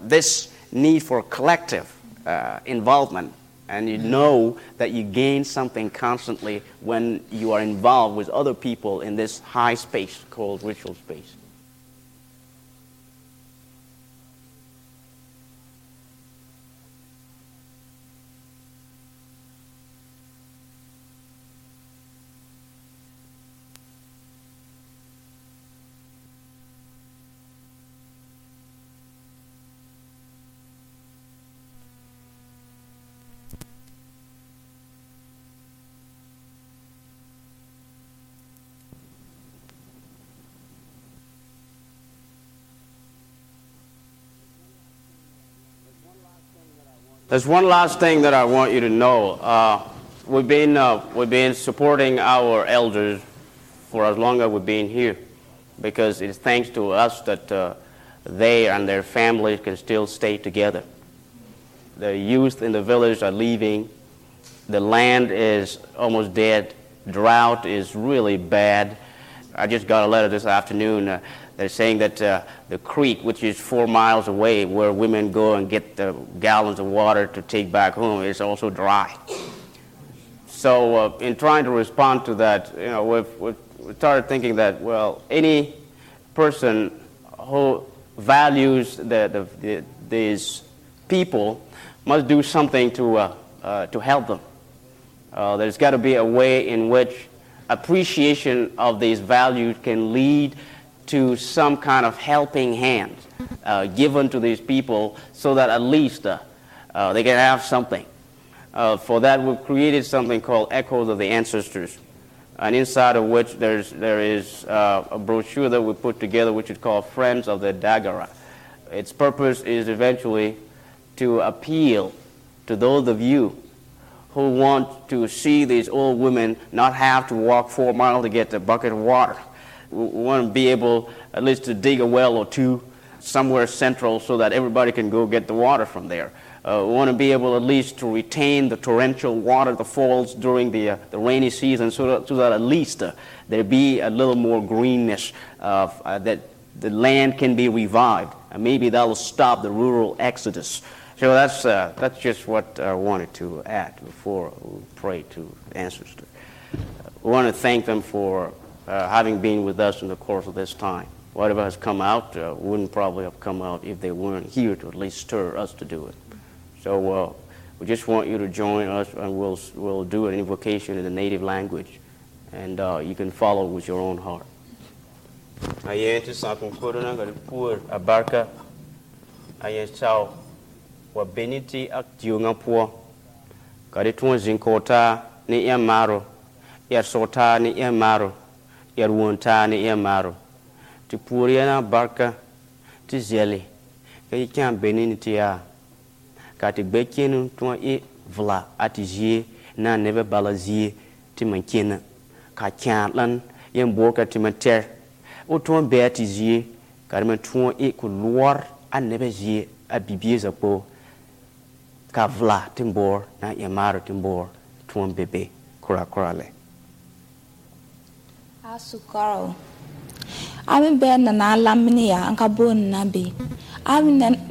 this need for collective uh, involvement and you know that you gain something constantly when you are involved with other people in this high space called ritual space. There's one last thing that I want you to know. Uh, we've been, uh, we've been supporting our elders for as long as we've been here because it's thanks to us that uh, they and their families can still stay together. The youth in the village are leaving. The land is almost dead. Drought is really bad. I just got a letter this afternoon. Uh, they're saying that uh, the creek, which is four miles away, where women go and get the gallons of water to take back home, is also dry. So, uh, in trying to respond to that, you know, we've, we've started thinking that, well, any person who values the, the, the, these people must do something to, uh, uh, to help them. Uh, there's got to be a way in which appreciation of these values can lead to some kind of helping hand uh, given to these people so that at least uh, uh, they can have something. for that, we've created something called Echoes of the Ancestors and inside of which there's, there is uh, a brochure that we put together which is called Friends of the Dagara. Its purpose is eventually to appeal to those of you who want to see these old women not have to walk four miles to get a bucket of water. We want to be able at least to dig a well or two somewhere central so that everybody can go get the water from there. Uh, we want to be able at least to retain the torrential water that falls during the, uh, the rainy season so that, so that at least uh, there be a little more greenness, uh, that the land can be revived. And maybe that will stop the rural exodus. So that's, uh, that's just what I wanted to add before we pray to ancestors. We want to thank them for uh, having been with us in the course of this time. Whatever has come out wouldn't probably have come out if they weren't here to at least stir us to do it. So uh, we just want you to join us, and we'll, we'll do an invocation in the native language, and uh, you can follow with your own heart. Abarka ayen po kari tuwa zinkota ni maro sota ni maro yɛr wuntaani yɛ maaro tɩ puur yɛna barka tɩ zɛle. Ka yɩ kãa be nin tɩ yaa. Ka tɩ gbɛ kẽen tõa y vla a tɩ zie na a nebã bala zie tɩ ma kẽna ka kãadlan yẽn boorka tɩ man tɛr. O tõa bɩ a tɩ zie ka dɩ tõa y kʋ loɔr a nebã zie a bibie zakpo. Ka vla tɩ n boor na n ẽ maaro tɩ n boor tõa n be be lɛ. Le asukaro ami bɛ nana lamini ya an ka bon na be ami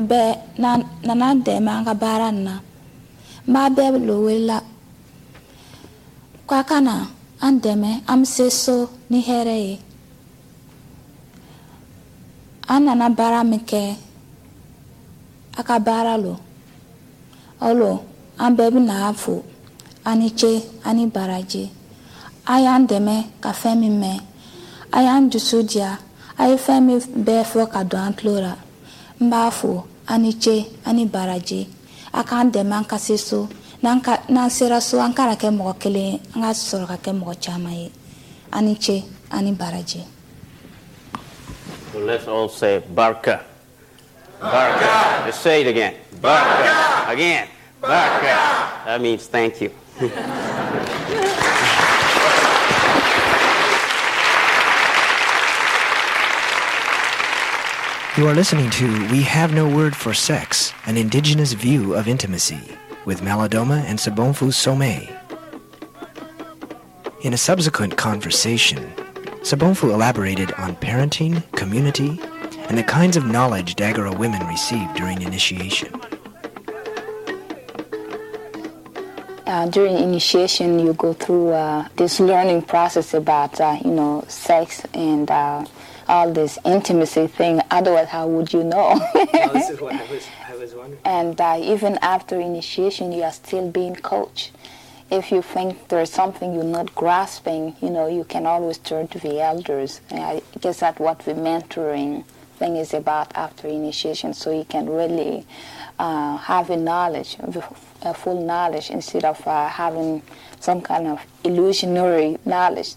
bɛ nana dɛmɛ an ka baara na n b'a bɛɛ lo la k'a kana an dɛmɛ an bɛ se so ni hɛrɛ ye. An nana baara min kɛ a ka baara lo. Lo an bɛɛ bɛ na fo ani ce ani baraji a y'an dɛmɛ ka fɛn min mɛn a y'an dusu diya a ye fɛn min bɛɛ fɔ ka don an tulo la n b'a fo ani ce ani baraji a k'an dɛmɛ an ka se so n'an sera so an kana kɛ mɔgɔ kelen ye an ka sɔrɔ ka kɛ mɔgɔ caman ye ani ce ani baraji So let's all say barka. Barka. Let's say it again. Barka. Again. Barka. That means thank you. You are listening to We Have No Word for Sex, an indigenous view of intimacy, with Malidoma and Sobonfu Somé. In a subsequent conversation, Sobonfu elaborated on parenting, community, and the kinds of knowledge Dagara women receive during initiation. Uh, during initiation, you go through uh, this learning process about, uh, you know, sex and uh, all this intimacy thing. Otherwise, how would you know? oh, this is what I was, I was wondering. And uh, even after initiation, you are still being coached. If you think there's something you're not grasping, you know, you can always turn to the elders. And I guess that's what the mentoring thing is about after initiation, so you can really uh, have a knowledge, a full knowledge, instead of uh, having some kind of illusionary knowledge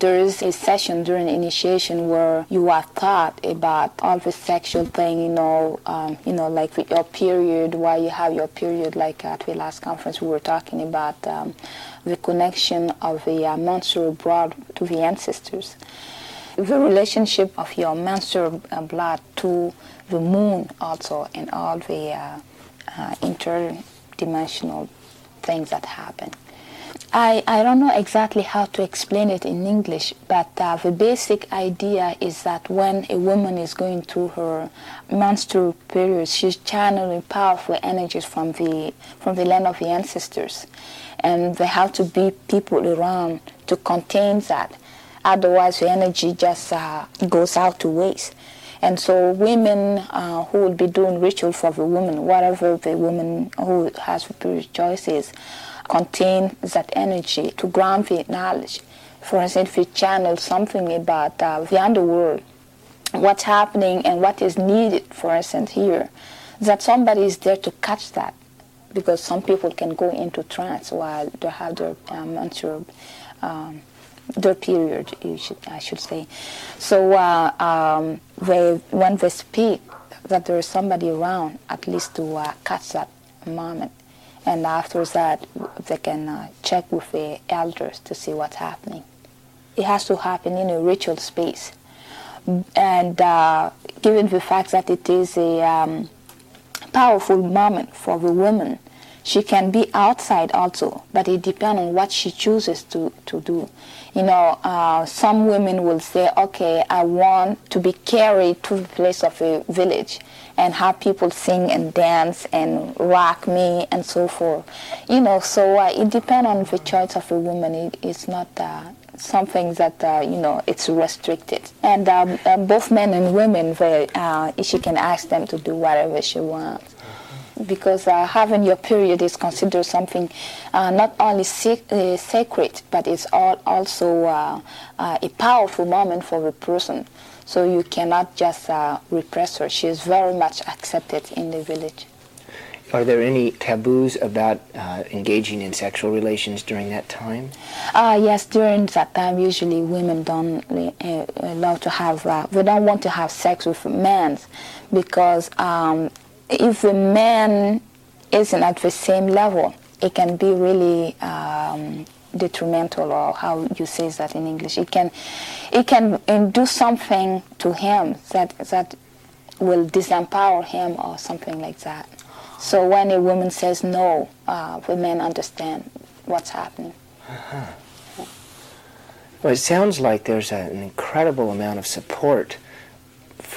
there is a session during initiation where you are taught about all the sexual thing, you know, um, you know, like with your period, why you have your period. Like at the last conference, we were talking about um, the connection of the uh, menstrual blood to the ancestors, the relationship of your menstrual uh, blood to the moon also, and all the uh, uh, interdimensional things that happen. I, I don't know exactly how to explain it in English, but uh, the basic idea is that when a woman is going through her menstrual period, she's channeling powerful energies from the, from the land of the ancestors. And there have to be people around to contain that. Otherwise, the energy just uh, goes out to waste. And so women uh, who will be doing ritual for the woman, whatever the woman who has period choices, contain that energy to ground the knowledge. For instance, we channel something about uh, the underworld, what's happening and what is needed, for instance, here, that somebody is there to catch that. Because some people can go into trance while they have their um, um, their period, should, I should say. So uh, um, they, when they speak, that there is somebody around at least to uh, catch that moment and after that they can uh, check with the elders to see what's happening. It has to happen in a ritual space, and uh, given the fact that it is a um, powerful moment for the woman, she can be outside also, but it depends on what she chooses to, to do. You know, uh, some women will say, okay, I want to be carried to the place of a village and have people sing and dance and rock me and so forth. You know, so uh, it depends on the choice of a woman. It, it's not uh, something that, uh, you know, it's restricted. And um, uh, both men and women, they, uh, she can ask them to do whatever she wants because uh, having your period is considered something uh, not only uh, sacred, but it's all also uh, uh, a powerful moment for the person. So you cannot just uh, repress her. She is very much accepted in the village. Are there any taboos about engaging in sexual relations during that time? yes, during that time, usually women don't love to have, they don't want to have sex with men because um, if the man isn't at the same level, it can be really um, detrimental, or how you say that in English. It can, it can do something to him that that will disempower him, or something like that. So when a woman says no, uh, the men understand what's happening. Uh-huh. Well, it sounds like there's an incredible amount of support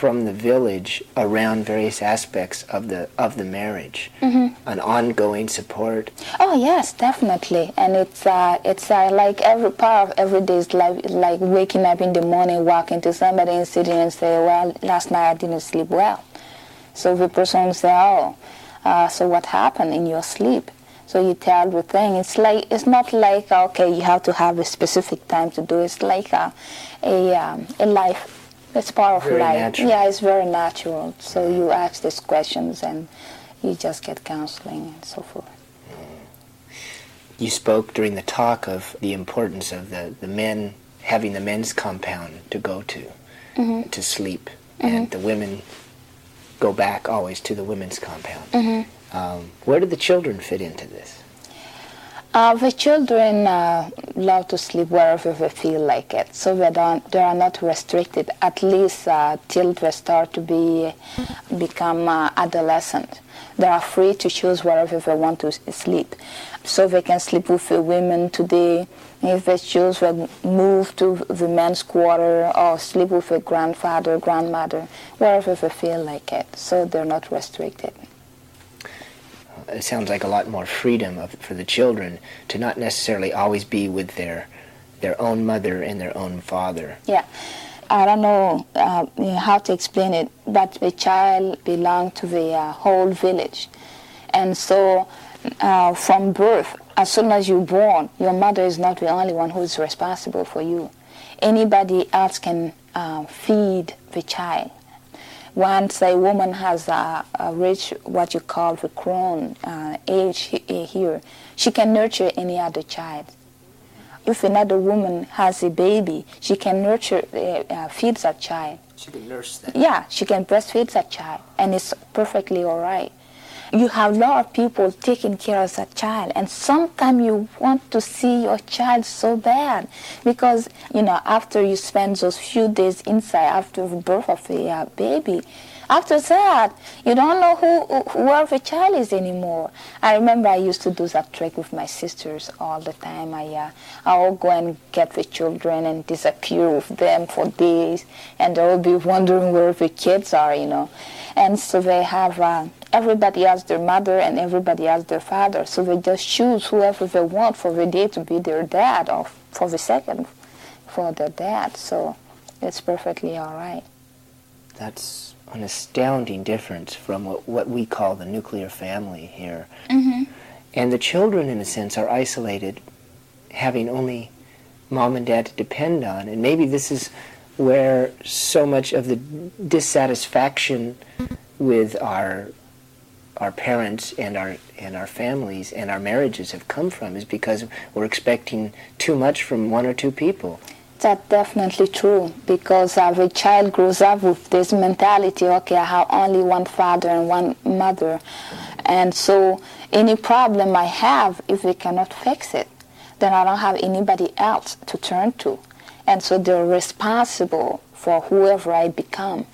from the village around various aspects of the of the marriage, mm-hmm. an ongoing support. Oh yes, definitely, and it's uh, it's uh, like every part of every day's life, like waking up in the morning, walking to somebody and sitting and say, "Well, last night I didn't sleep well," so the person say, "Oh, uh, so what happened in your sleep?" So you tell the thing. It's like it's not like okay, you have to have a specific time to do. It. It's like a a, um, a life it's part of very life. Natural. Yeah, it's very natural. So you ask these questions and you just get counseling and so forth. You spoke during the talk of the importance of the, the men having the men's compound to go to, mm-hmm. to sleep, mm-hmm. and the women go back always to the women's compound. Mm-hmm. Um, where do the children fit into this? Uh, the children uh, love to sleep wherever they feel like it, so they don't they are not restricted at least uh, till they start to be become uh, adolescent. They are free to choose wherever they want to sleep, so they can sleep with the women today. If they choose, they move to the men's quarter or sleep with a grandfather, grandmother, wherever they feel like it. So they're not restricted it sounds like a lot more freedom of, for the children to not necessarily always be with their their own mother and their own father. Yeah. I don't know uh, how to explain it, but the child belongs to the uh, whole village. And so uh, from birth, as soon as you're born, your mother is not the only one who is responsible for you. Anybody else can uh, feed the child once a woman has uh, reached what you call the crone uh, age here, she can nurture any other child. if another woman has a baby, she can nurture, uh, uh, feed that child. She can nurse that. Yeah, she can breastfeed that child, and it's perfectly all right. You have a lot of people taking care of that child, and sometimes you want to see your child so bad because you know after you spend those few days inside after the birth of a uh, baby, after that, you don't know who, who the child is anymore. I remember I used to do that trick with my sisters all the time. I, uh, I will go and get the children and disappear with them for days, and they will be wondering where the kids are, you know. And so they have, uh, everybody has their mother and everybody has their father. So they just choose whoever they want for the day to be their dad or for the second for their dad. So it's perfectly all right. That's an astounding difference from what, what we call the nuclear family here. Mm-hmm. And the children, in a sense, are isolated, having only mom and dad to depend on. And maybe this is where so much of the dissatisfaction with our our parents and our and our families and our marriages have come from is because we're expecting too much from one or two people. That's definitely true because every child grows up with this mentality, okay, I have only one father and one mother. And so any problem I have, if we cannot fix it, then I don't have anybody else to turn to. And so they're responsible for whoever I become.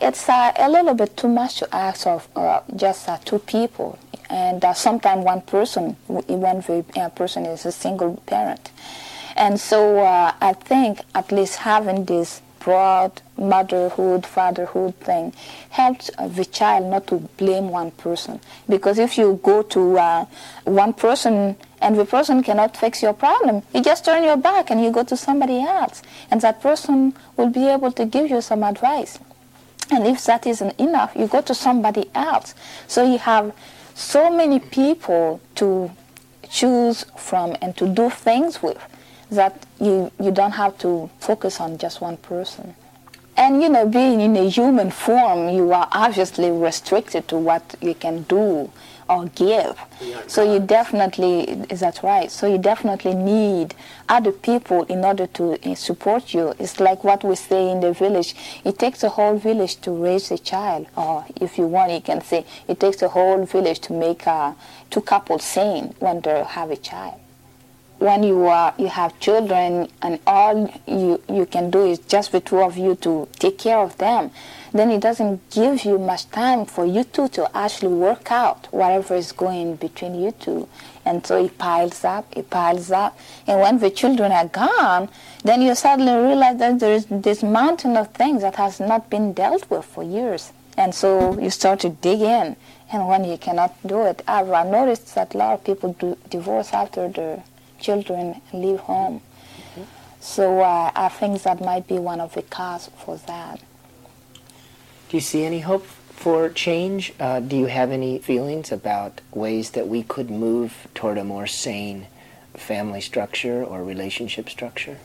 It's uh, a little bit too much to ask of uh, just uh, two people. And uh, sometimes one person, the uh, person is a single parent. And so uh, I think at least having this broad motherhood, fatherhood thing helps the child not to blame one person. Because if you go to one person and the person cannot fix your problem, you just turn your back and you go to somebody else. And that person will be able to give you some advice. And if that isn't enough, you go to somebody else. So you have so many people to choose from and to do things with that you, you don't have to focus on just one person. And you know, being in a human form, you are obviously restricted to what you can do or give. So you definitely, is that right? So you definitely need other people in order to uh, support you. It's like what we say in the village. It takes a whole village to raise a child. Or if you want, you can say it takes a whole village to make uh, two couples sane when they have a child when you are you have children and all you you can do is just the two of you to take care of them then it doesn't give you much time for you two to actually work out whatever is going between you two and so it piles up it piles up and when the children are gone then you suddenly realize that there is this mountain of things that has not been dealt with for years and so you start to dig in and when you cannot do it i've noticed that a lot of people do divorce after the children leave home. Mm-hmm. So uh, I think that might be one of the causes for that. Do you see any hope for change? Uh, do you have any feelings about ways that we could move toward a more sane family structure or relationship structure?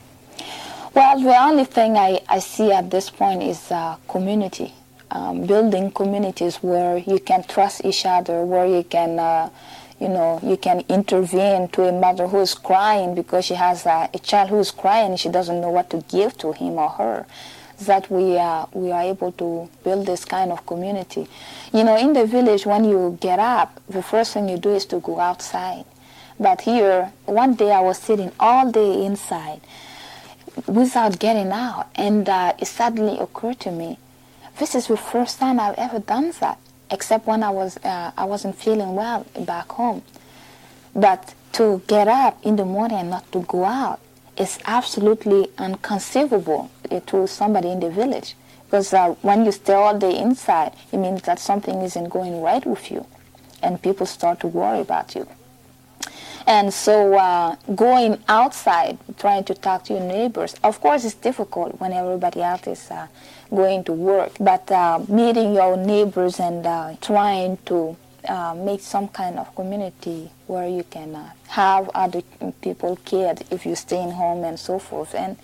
Well, the only thing I, I see at this point is uh, community. Um, building communities where you can trust each other, where you can uh, you know, you can intervene to a mother who is crying because she has a, a child who is crying and she doesn't know what to give to him or her. That we are, we are able to build this kind of community. You know, in the village, when you get up, the first thing you do is to go outside. But here, one day I was sitting all day inside without getting out, and uh, it suddenly occurred to me, this is the first time I've ever done that except when I was uh, I wasn't feeling well back home. But to get up in the morning and not to go out is absolutely inconceivable to somebody in the village. Because uh, when you stay all day inside, it means that something isn't going right with you, and people start to worry about you. And so uh, going outside, trying to talk to your neighbors, of course it's difficult when everybody else is uh, going to work, but uh, meeting your neighbors and uh, trying to uh, make some kind of community where you can have other people cared if you're staying home and so forth, and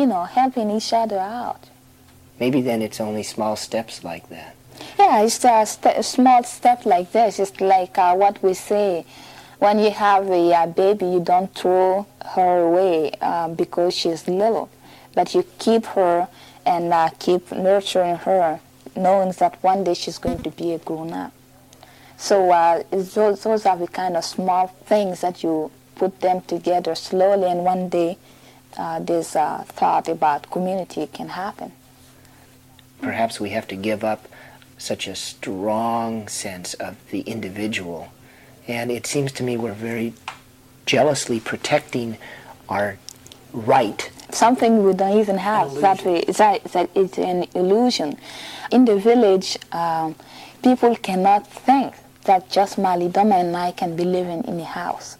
you know helping each other out. Maybe then it's only small steps like that. Yeah, it's a, st- a small step like this. It's like uh, what we say. When you have a uh, baby, you don't throw her away uh, because she's little, but you keep her and uh, keep nurturing her, knowing that one day she's going to be a grown up. So uh, those, those are the kind of small things that you put them together slowly, and one day uh, this uh, thought about community can happen. Perhaps we have to give up such a strong sense of the individual. And it seems to me we're very jealously protecting our right. Something we don't even have. That, way, that, that it's an illusion. In the village, um, people cannot think that just Mali Malidoma and I can be living in a house.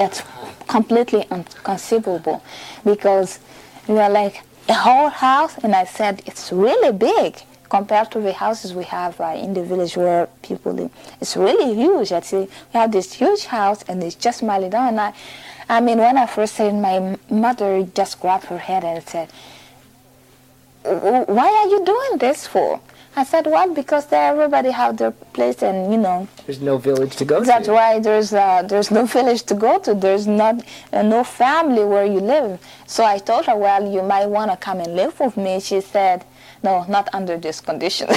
It's completely inconceivable because we are like a whole house, and I said it's really big compared to the houses we have uh, in the village where people live. It's really huge. Actually, we have this huge house, and it's just Malidoma and I. I mean, when I first said, my mother just grabbed her head and said, "Why are you doing this for?" I said, well, because everybody have their place, and you know. There's no village to go that's to. why there's uh, there's no village to go to. There's not uh, no family where you live. So I told her, well, you might want to come and live with me. She said, no, not under this condition.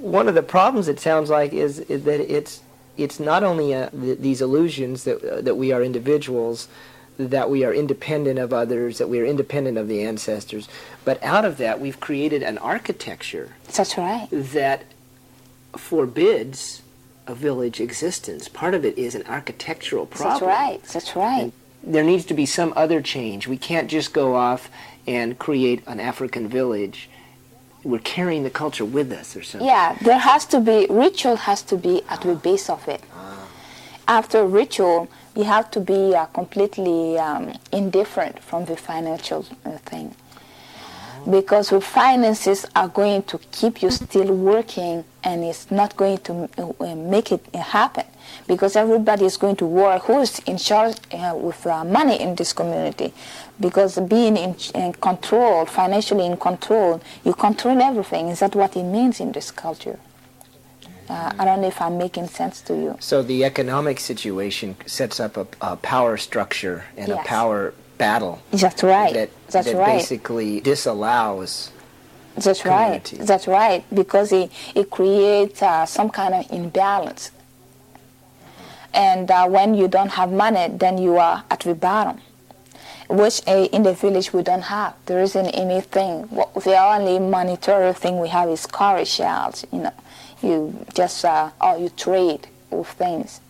One of the problems, it sounds like, is, is that it's it's not only uh, th- these illusions that uh, that we are individuals, that we are independent of others, that we are independent of the ancestors, but out of that we've created an architecture. That's right. That forbids a village existence. Part of it is an architectural problem. That's right. That's right. And there needs to be some other change. We can't just go off and create an African village. We're carrying the culture with us or something. Yeah, there has to be ritual has to be at the base of it. Ah. After ritual, you have to be uh, completely um, indifferent from the financial uh, thing. Because the finances are going to keep you still working and it's not going to uh, make it happen. Because everybody is going to work who's in charge uh, with uh, money in this community. Because being in, in control, financially in control, you control everything. Is that what it means in this culture? Uh, I don't know if I'm making sense to you. So the economic situation sets up a, a power structure and Yes. a power battle. That's right. That, That's that right. basically disallows. That's right. That's right. Because it, it creates uh, some kind of imbalance. And uh, when you don't have money, then you are at the bottom, which uh, in the village we don't have. There isn't anything. What, the only monetary thing we have is cowrie shells. You know, you just uh, you trade with things.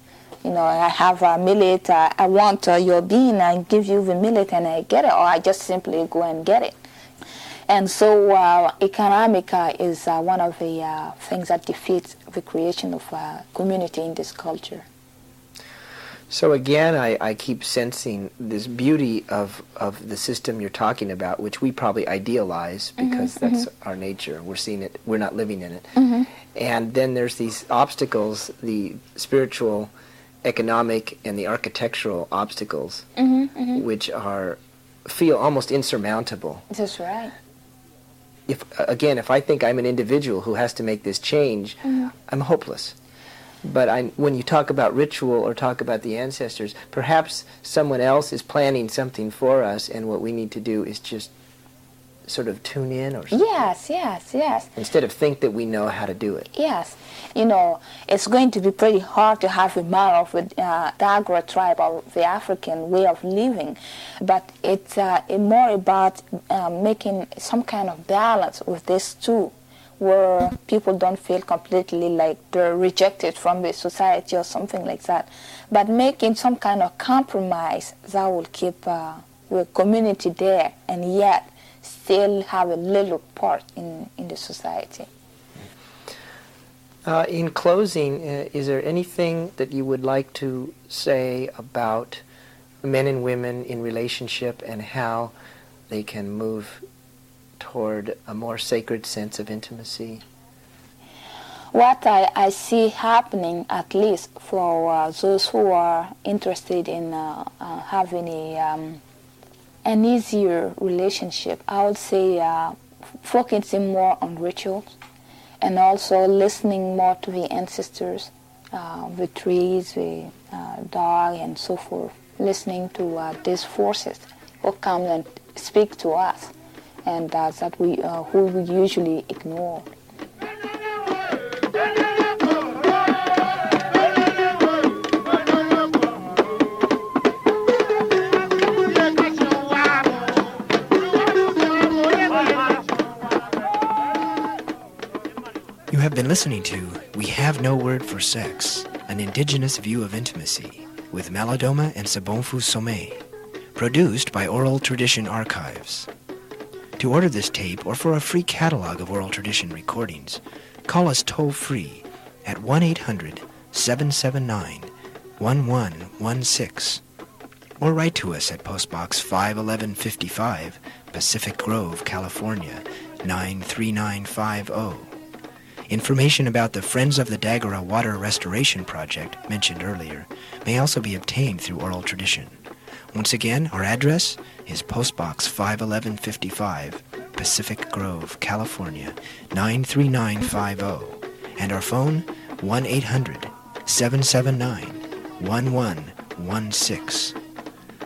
You know, I have a millet. Uh, I want uh, your bean. I give you the millet, and I get it, or I just simply go and get it. And so, uh, uh, is uh, one of the uh, things that defeats the creation of a community in this culture. So again, I, I keep sensing this beauty of, of the system you're talking about, which we probably idealize Mhm, because that's our nature. We're seeing it. We're not living in it. Mhm. And then there's these obstacles, the spiritual, economic, and the architectural obstacles, Mhm, mhm. which are feel almost insurmountable. That's right. If again, if I think I'm an individual who has to make this change. I'm hopeless. But I, when you talk about ritual or talk about the ancestors, perhaps someone else is planning something for us, and what we need to do is just sort of tune in, or something. Yes, yes, yes. instead of think that we know how to do it. Yes, you know, it's going to be pretty hard to have a model of the uh, Dagara tribe or the African way of living, but it's uh, more about uh, making some kind of balance with these two, where people don't feel completely like they're rejected from the society or something like that, but making some kind of compromise that will keep uh, the community there and yet still have a little part in, in the society. Uh, in closing, uh, is there anything that you would like to say about men and women in relationship and how they can move toward a more sacred sense of intimacy? What I, I see happening, at least for uh, those who are interested in uh, uh, having a, um, an easier relationship, I would say uh, focusing more on rituals and also listening more to the ancestors uh, the trees, the uh, dog, and so forth, listening to these forces who come and speak to us, and uh, that we uh, who we usually ignore. You have been listening to We Have No Word for Sex, an indigenous view of intimacy, with Malidoma and Sobonfu Somé, produced by Oral Tradition Archives. To order this tape or for a free catalog of oral tradition recordings, call us toll free at 1 800 779 1116 or write to us at Postbox 51155, Pacific Grove, California 93950. Information about the Friends of the Dagara Water Restoration Project mentioned earlier may also be obtained through oral tradition. Once again, our address is Postbox 51155, Pacific Grove, California 93950, and our phone 1-800-779-1116.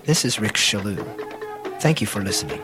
This is Rick Shalou. Thank you for listening.